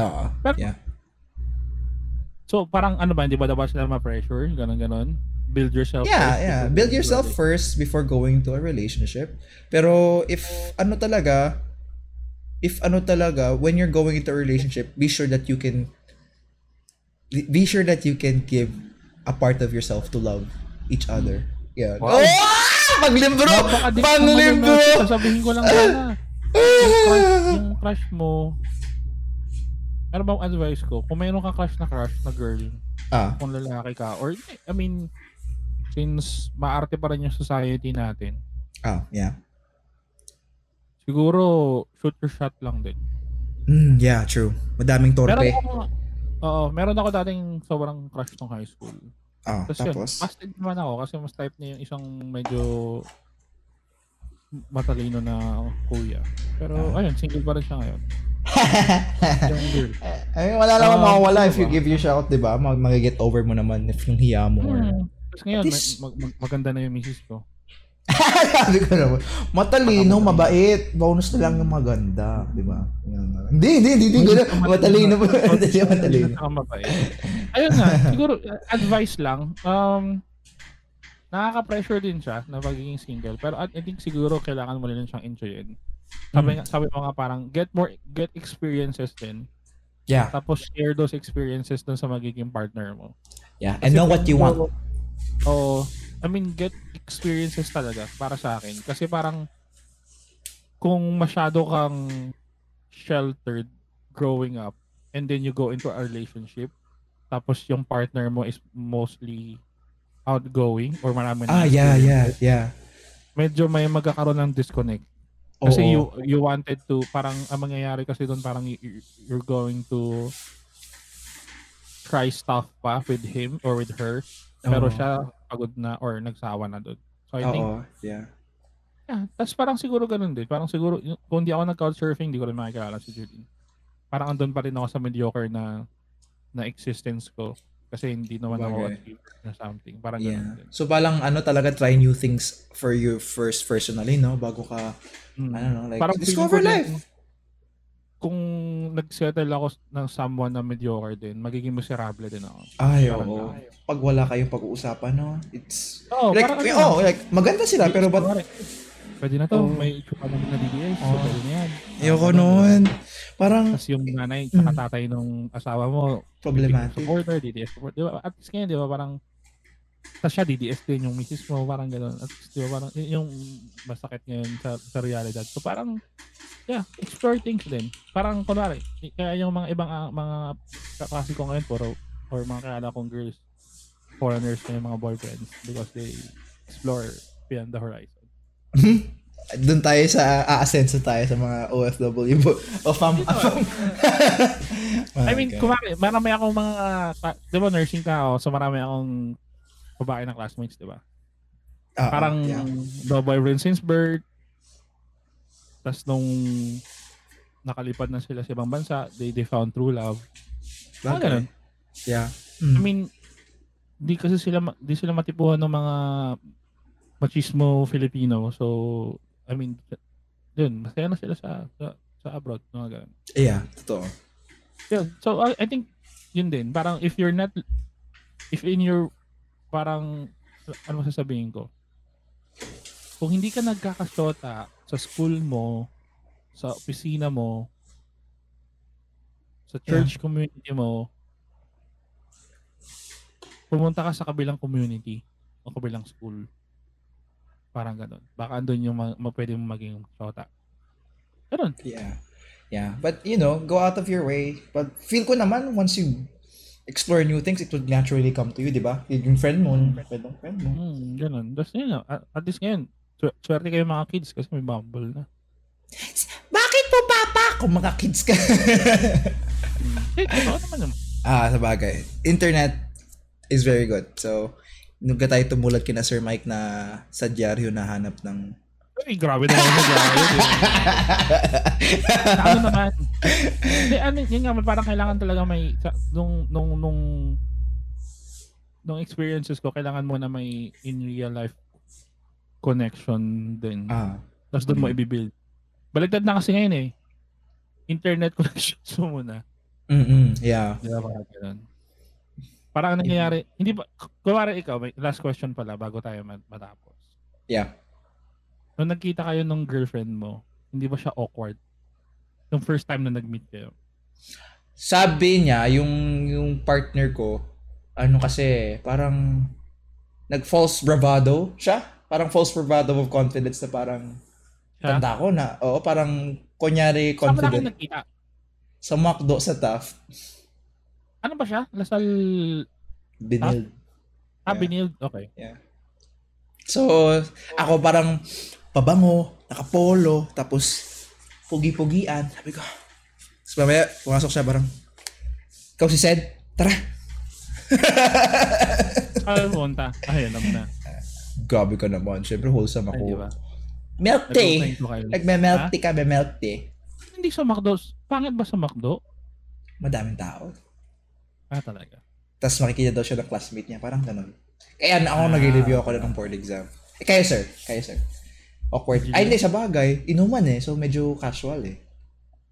Oo. Pero- Yeah. So parang ano ba, hindi ba dapat sila ma-pressure? Ganon ganon. Build yourself Yeah, first yeah. before Build yourself first before going to a relationship. Pero if ano talaga, if ano talaga, when you're going into a relationship, be sure that you can be sure that you can give a part of yourself to love each other. Yeah. Wow. Oh! Naman yun. Sasabihin ko lang sana. Yung crush, yung crush mo, ano bang advice ko? Kung mayroon kang crush na crush na girl, Ah, kung lalaki ka, or, I mean, since maarte pa rin yung society natin, ah, yeah. siguro, shoot your shot lang din. Mm, yeah, true. Madaming Meron torpe. ako, oo, meron ako dating sobrang crush nung high school. Ah, Tapos, yun, tapos? busted naman ako kasi mas type niya yung isang medyo matalino na kuya. Pero, Ah. ayun, single pa rin siya ngayon. Yung girl. Ay, wala naman Ah, mawawala if you give your shot, di ba? Mag mag-get over mo naman if yung hiya mo. Or... Hmm. Tapos ngayon, least- mag- mag- maganda na yung misis ko. Sabi ko naman, matalino, mabait, bonus na lang yung maganda, di ba? Hindi, hindi, hindi, hindi, matalino po. Hindi, matalino. Ayun nga, siguro, uh, advice lang. Um, nakaka-pressure din siya na magiging single. Pero I I think siguro kailangan mo rin siyang enjoyin. Sabi, Mm. sabi mo nga parang, get more, get experiences din. Yeah, Tapos share those experiences dun sa magiging partner mo. yeah. And know what you want. Oo. I mean, get experiences talaga para sa akin. Kasi parang kung masyado kang sheltered growing up and then you go into a relationship tapos yung partner mo is mostly outgoing or marami na Ah, yeah, yeah, yeah. medyo may magkakaroon ng disconnect. Kasi Oo. you you wanted to parang ang mangyayari kasi doon parang you're going to try stuff pa with him or with her pero Oo. siya pagod na or nagsawa na doon. So I think Oo, yeah. yeah, tas parang siguro ganun din. Parang siguro y- kung di ako nag-couchsurfing, di ko rin makikilala si Julie. Parang andun pa rin ako sa mediocre na na existence ko kasi hindi naman ako Bagay. achieve na something. Parang Yeah. ganun din. So palang ano talaga try new things for you first personally, no? Bago ka Mm. ano no, like Parang discover life. din, Kung nag-settle ako ng someone na mediocre din, magiging miserable din ako. Ay, Parang oo. ganun. Pag wala kayong pag-uusapan, no? It's Oo, like parang ano oh, like maganda sila pero ba't Pwede na to, Oo. may itsura na DDS, so Oo. pwede na yan. ayoko Parang noon. Parang Tapos yung nanay at tatay nung asawa mo, problematic. supporter, DDS support. Di ba? At least ngayon, di ba, parang tapos siya DDS din yung misis mo, parang gano'n. At di ba, parang yun yung masakit ngayon sa, sa realidad. So parang, yeah, explore things din. Parang, kunwari, kaya yung mga ibang ah, mga kaklase ko ngayon, puro, or mga kakala kong girls, foreigners na yung mga boyfriends because they explore beyond the horizon. Doon tayo sa aasenso tayo sa mga OFW o fam. fam. I mean, Okay. kumari, marami akong mga, di ba, nursing ka ako, so marami akong babae na classmates, di ba? Ah, Parang yeah. the boyfriend since birth. Tapos nung nakalipad na sila sa ibang bansa, they, they found true love. Mga Bagay. ganun. Yeah. I Mm. mean, di kasi sila, di sila matipuhan ng mga machismo Filipino. So, I mean, yun, masaya na sila sa, sa, sa abroad. Ganun. Yeah, totoo. Yun. So, I, I think, yun din. Parang if you're not, if in your, parang, ano masasabihin ko? Kung hindi ka nagkakasyota sa school mo, sa opisina mo, sa church community mo, pumunta ka sa kabilang community o kabilang school. Parang ganun. Baka andun yung ma- ma- pwede mo maging syota. Ganun. Yeah. Yeah. But, you know, go out of your way. But feel ko naman, once you explore new things, it would naturally come to you, di ba? Yung friend mo, yung friend mo, friend mo. Hmm, ganun. Tapos yun, nga, at, at least ngayon, swer- swerte kayo mga kids kasi may Bumble na. Bakit po, Papa? Kung mga kids ka. Eh, totoo naman yun. ah, sa bagay. Internet is very good. So, nung ka tayo tumulat kina Sir Mike na sa dyaryo nahanap ng... Ay, grabe na yun. Grabe. ano naman? Hindi, ano, yun nga, parang kailangan talaga may, nung, nung, nung, nung experiences ko, kailangan mo na may in real life connection din. ah, Tapos doon mo i-build. Baligtad na kasi ngayon eh. Internet connections mo muna. mm yeah. Di ba parang ganun? Parang ang nangyayari, hindi ba, kumari ikaw, may last question pala bago tayo mat- matapos. Yeah. Nung nagkita kayo nung girlfriend mo, hindi ba siya awkward? Yung first time na nag-meet kayo. sabi niya, yung, yung partner ko, ano kasi, parang, nag-false bravado siya. Parang false bravado of confidence na parang, Siya? tanda ko na, oo, parang, kunyari Saan ba na kayo confident. nagkita? Sa McDo, sa Taft, Ano ba siya? Lasal... binil. Ah, Yeah. biniled? Okay. So, ako parang, pabango, nakapolo, tapos, pugi-pugian. Sabi ko, tapos mamaya, pumasok siya parang, ikaw si Sed, tara. Ay, punta. Ay, alam na. Grabe ka naman. Siyempre, wholesome Ay, ako. di ba? Milk tea. Nagme-milk tea ka, may milk tea. Hindi sa McDo. Pangit ba sa McDo? Madaming tao. Ah, talaga. Tapos makikita daw siya ng classmate niya. Parang ganun. Kaya ako Ah. nag-review ako ng board exam. Eh, kayo sir. Kayo sir. Awkward. Ay, hindi. Sa bagay. Inuman eh. So, medyo casual eh.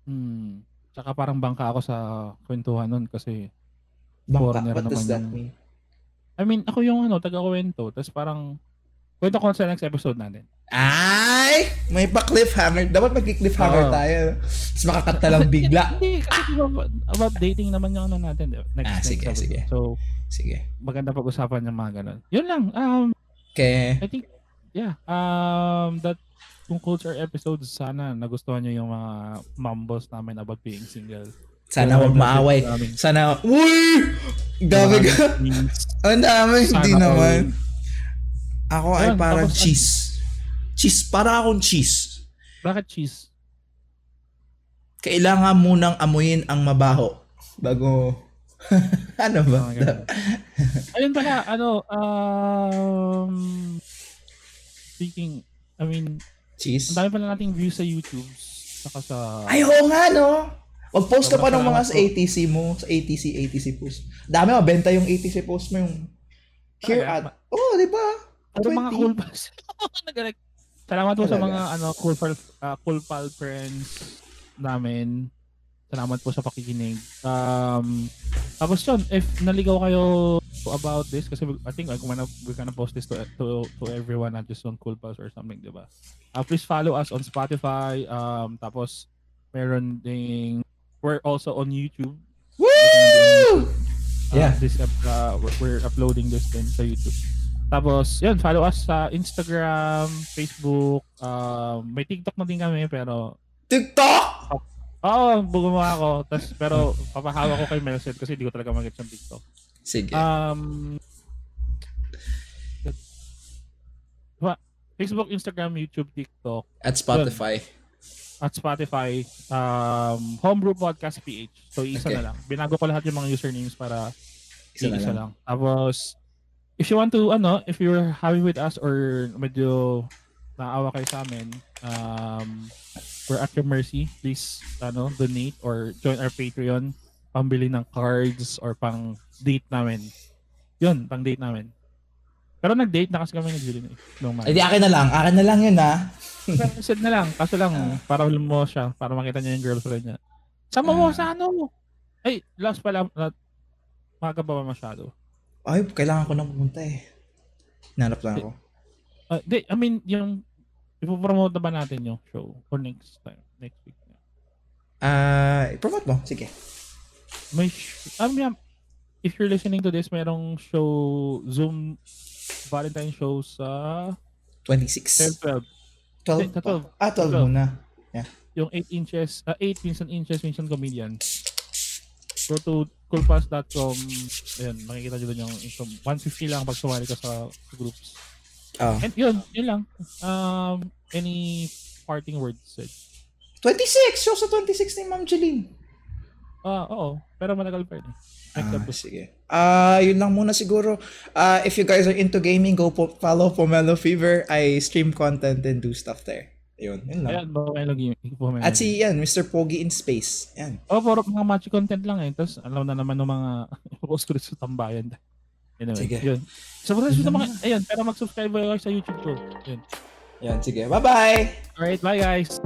Hmm. Tsaka parang bangka ako sa kwentuhan nun kasi Bangka. What does that yung- mean? I mean, ako yung ano, taga-kwento. Tapos parang kwento ko sa next episode natin. Ay! May pa-cliffhanger. Dapat mag-cliffhanger Oo. tayo. Tapos makakanta lang bigla. Hindi, kasi about dating naman yung ano natin. Next, Ah, next sige, episode. sige. So, Sige. maganda pag-usapan yung mga ganun. Yun lang. Um, Okay. I think, yeah. Um, that concludes our episodes. Sana nagustuhan nyo yung mga mambos namin about being single. Sana wag maaway. Sana, uy! Dami ka. Ang dami. Hindi naman. Ako ay parang tapos- cheese. Cheese. Para akong cheese. Bakit cheese? Kailangan munang amuyin ang mabaho. Bago... ano ba? Ayun pala, ano, um, speaking, I mean, cheese? ang dami pala nating views sa YouTube, saka sa, Ay, oo nga, no? Mag-post ka pa ng mga sa ATC mo. Sa ATC, ATC post. Dami, mabenta yung ATC post mo yung here at... Oh, di ba? Puro mga 20. cool pals. Nag-direct. Salamat po sa mga ano cool pal uh, cool pal friends namin. Salamat po sa pakikinig. Um tapos yun, if naligaw kayo about this kasi I think I'm gonna we're gonna post this to to, to everyone not just on cool pals or something, 'di ba? Uh, please follow us on Spotify. Um tapos meron ding we're also on YouTube. Woo! Uh, Yeah. This uh, we're, we're uploading this din sa YouTube. Tapos, yun, follow us sa Instagram, Facebook, um, may TikTok na din kami, pero, TikTok! oo, gumawa ako. Tas, pero, papahawa ko kay Melset kasi di ko talaga mag sa TikTok. Sige. Um, Facebook, Instagram, YouTube, TikTok, at Spotify. at Spotify, um, Homebrew Podcast PH. So, isa Okay. na lang. Binago ko lahat yung mga usernames para Isa na isa lang. lang. Tapos, if you want to, ano, if you're happy with us or medyo naawa kayo sa amin, um, we're at your mercy. Please, ano, donate or join our Patreon. Pambili ng cards or pang date namin. Yun, pang date namin. Pero nag-date na kasi kami ni Julie. eh, Nung Ay, di akin na lang. Akin na lang yun, ha? Said na lang. Kaso lang, para alam mo siya, para makita niya yung girlfriend niya. Sama mo Ah. sa ano? Ay, last pala, uh, maga pa ba masyado? Ay, kailangan ko nang pumunta eh. Nanap lang ako. Uh, di, I mean, yung ipopromote na ba natin yung show or next time, next week? Ah, promote mo. Sige. May, sh- um, yeah, if you're listening to this, merong show, Zoom Valentine show sa 26. 12, 12. Hindi, 12. Ah, 12 12. muna. yung 8 inches, uh, 8 minsan inches, minsan comedian. Go to coolpass.com, ayun, makikita nyo doon yung info. 150 lang pag sumali ka sa, sa groups. Oh. And yun, yun lang. Um, any parting words said? 26! Show sa 26 ni Ma'am Jeline. Ah, oo. Pero matagal pa yun. eh. Next Ah, episode. sige. Ah, yun lang muna siguro. Ah, if you guys are into gaming, go po follow Pomelo Fever. I stream content and do stuff there. Yun, yun lang. Ayan, Pomelo Gaming. Pomelo At si yan, Mr. Pogi in Space. Yan. Oh, puro mga match content lang eh. Tapos alam na naman ng mga post ko sa tambayan. Anyway, Sige. yun. So, so, mga, ayun, pero mag-subscribe kayo sa YouTube ko. Yun. Yan, sige. Bye-bye! Alright, bye guys!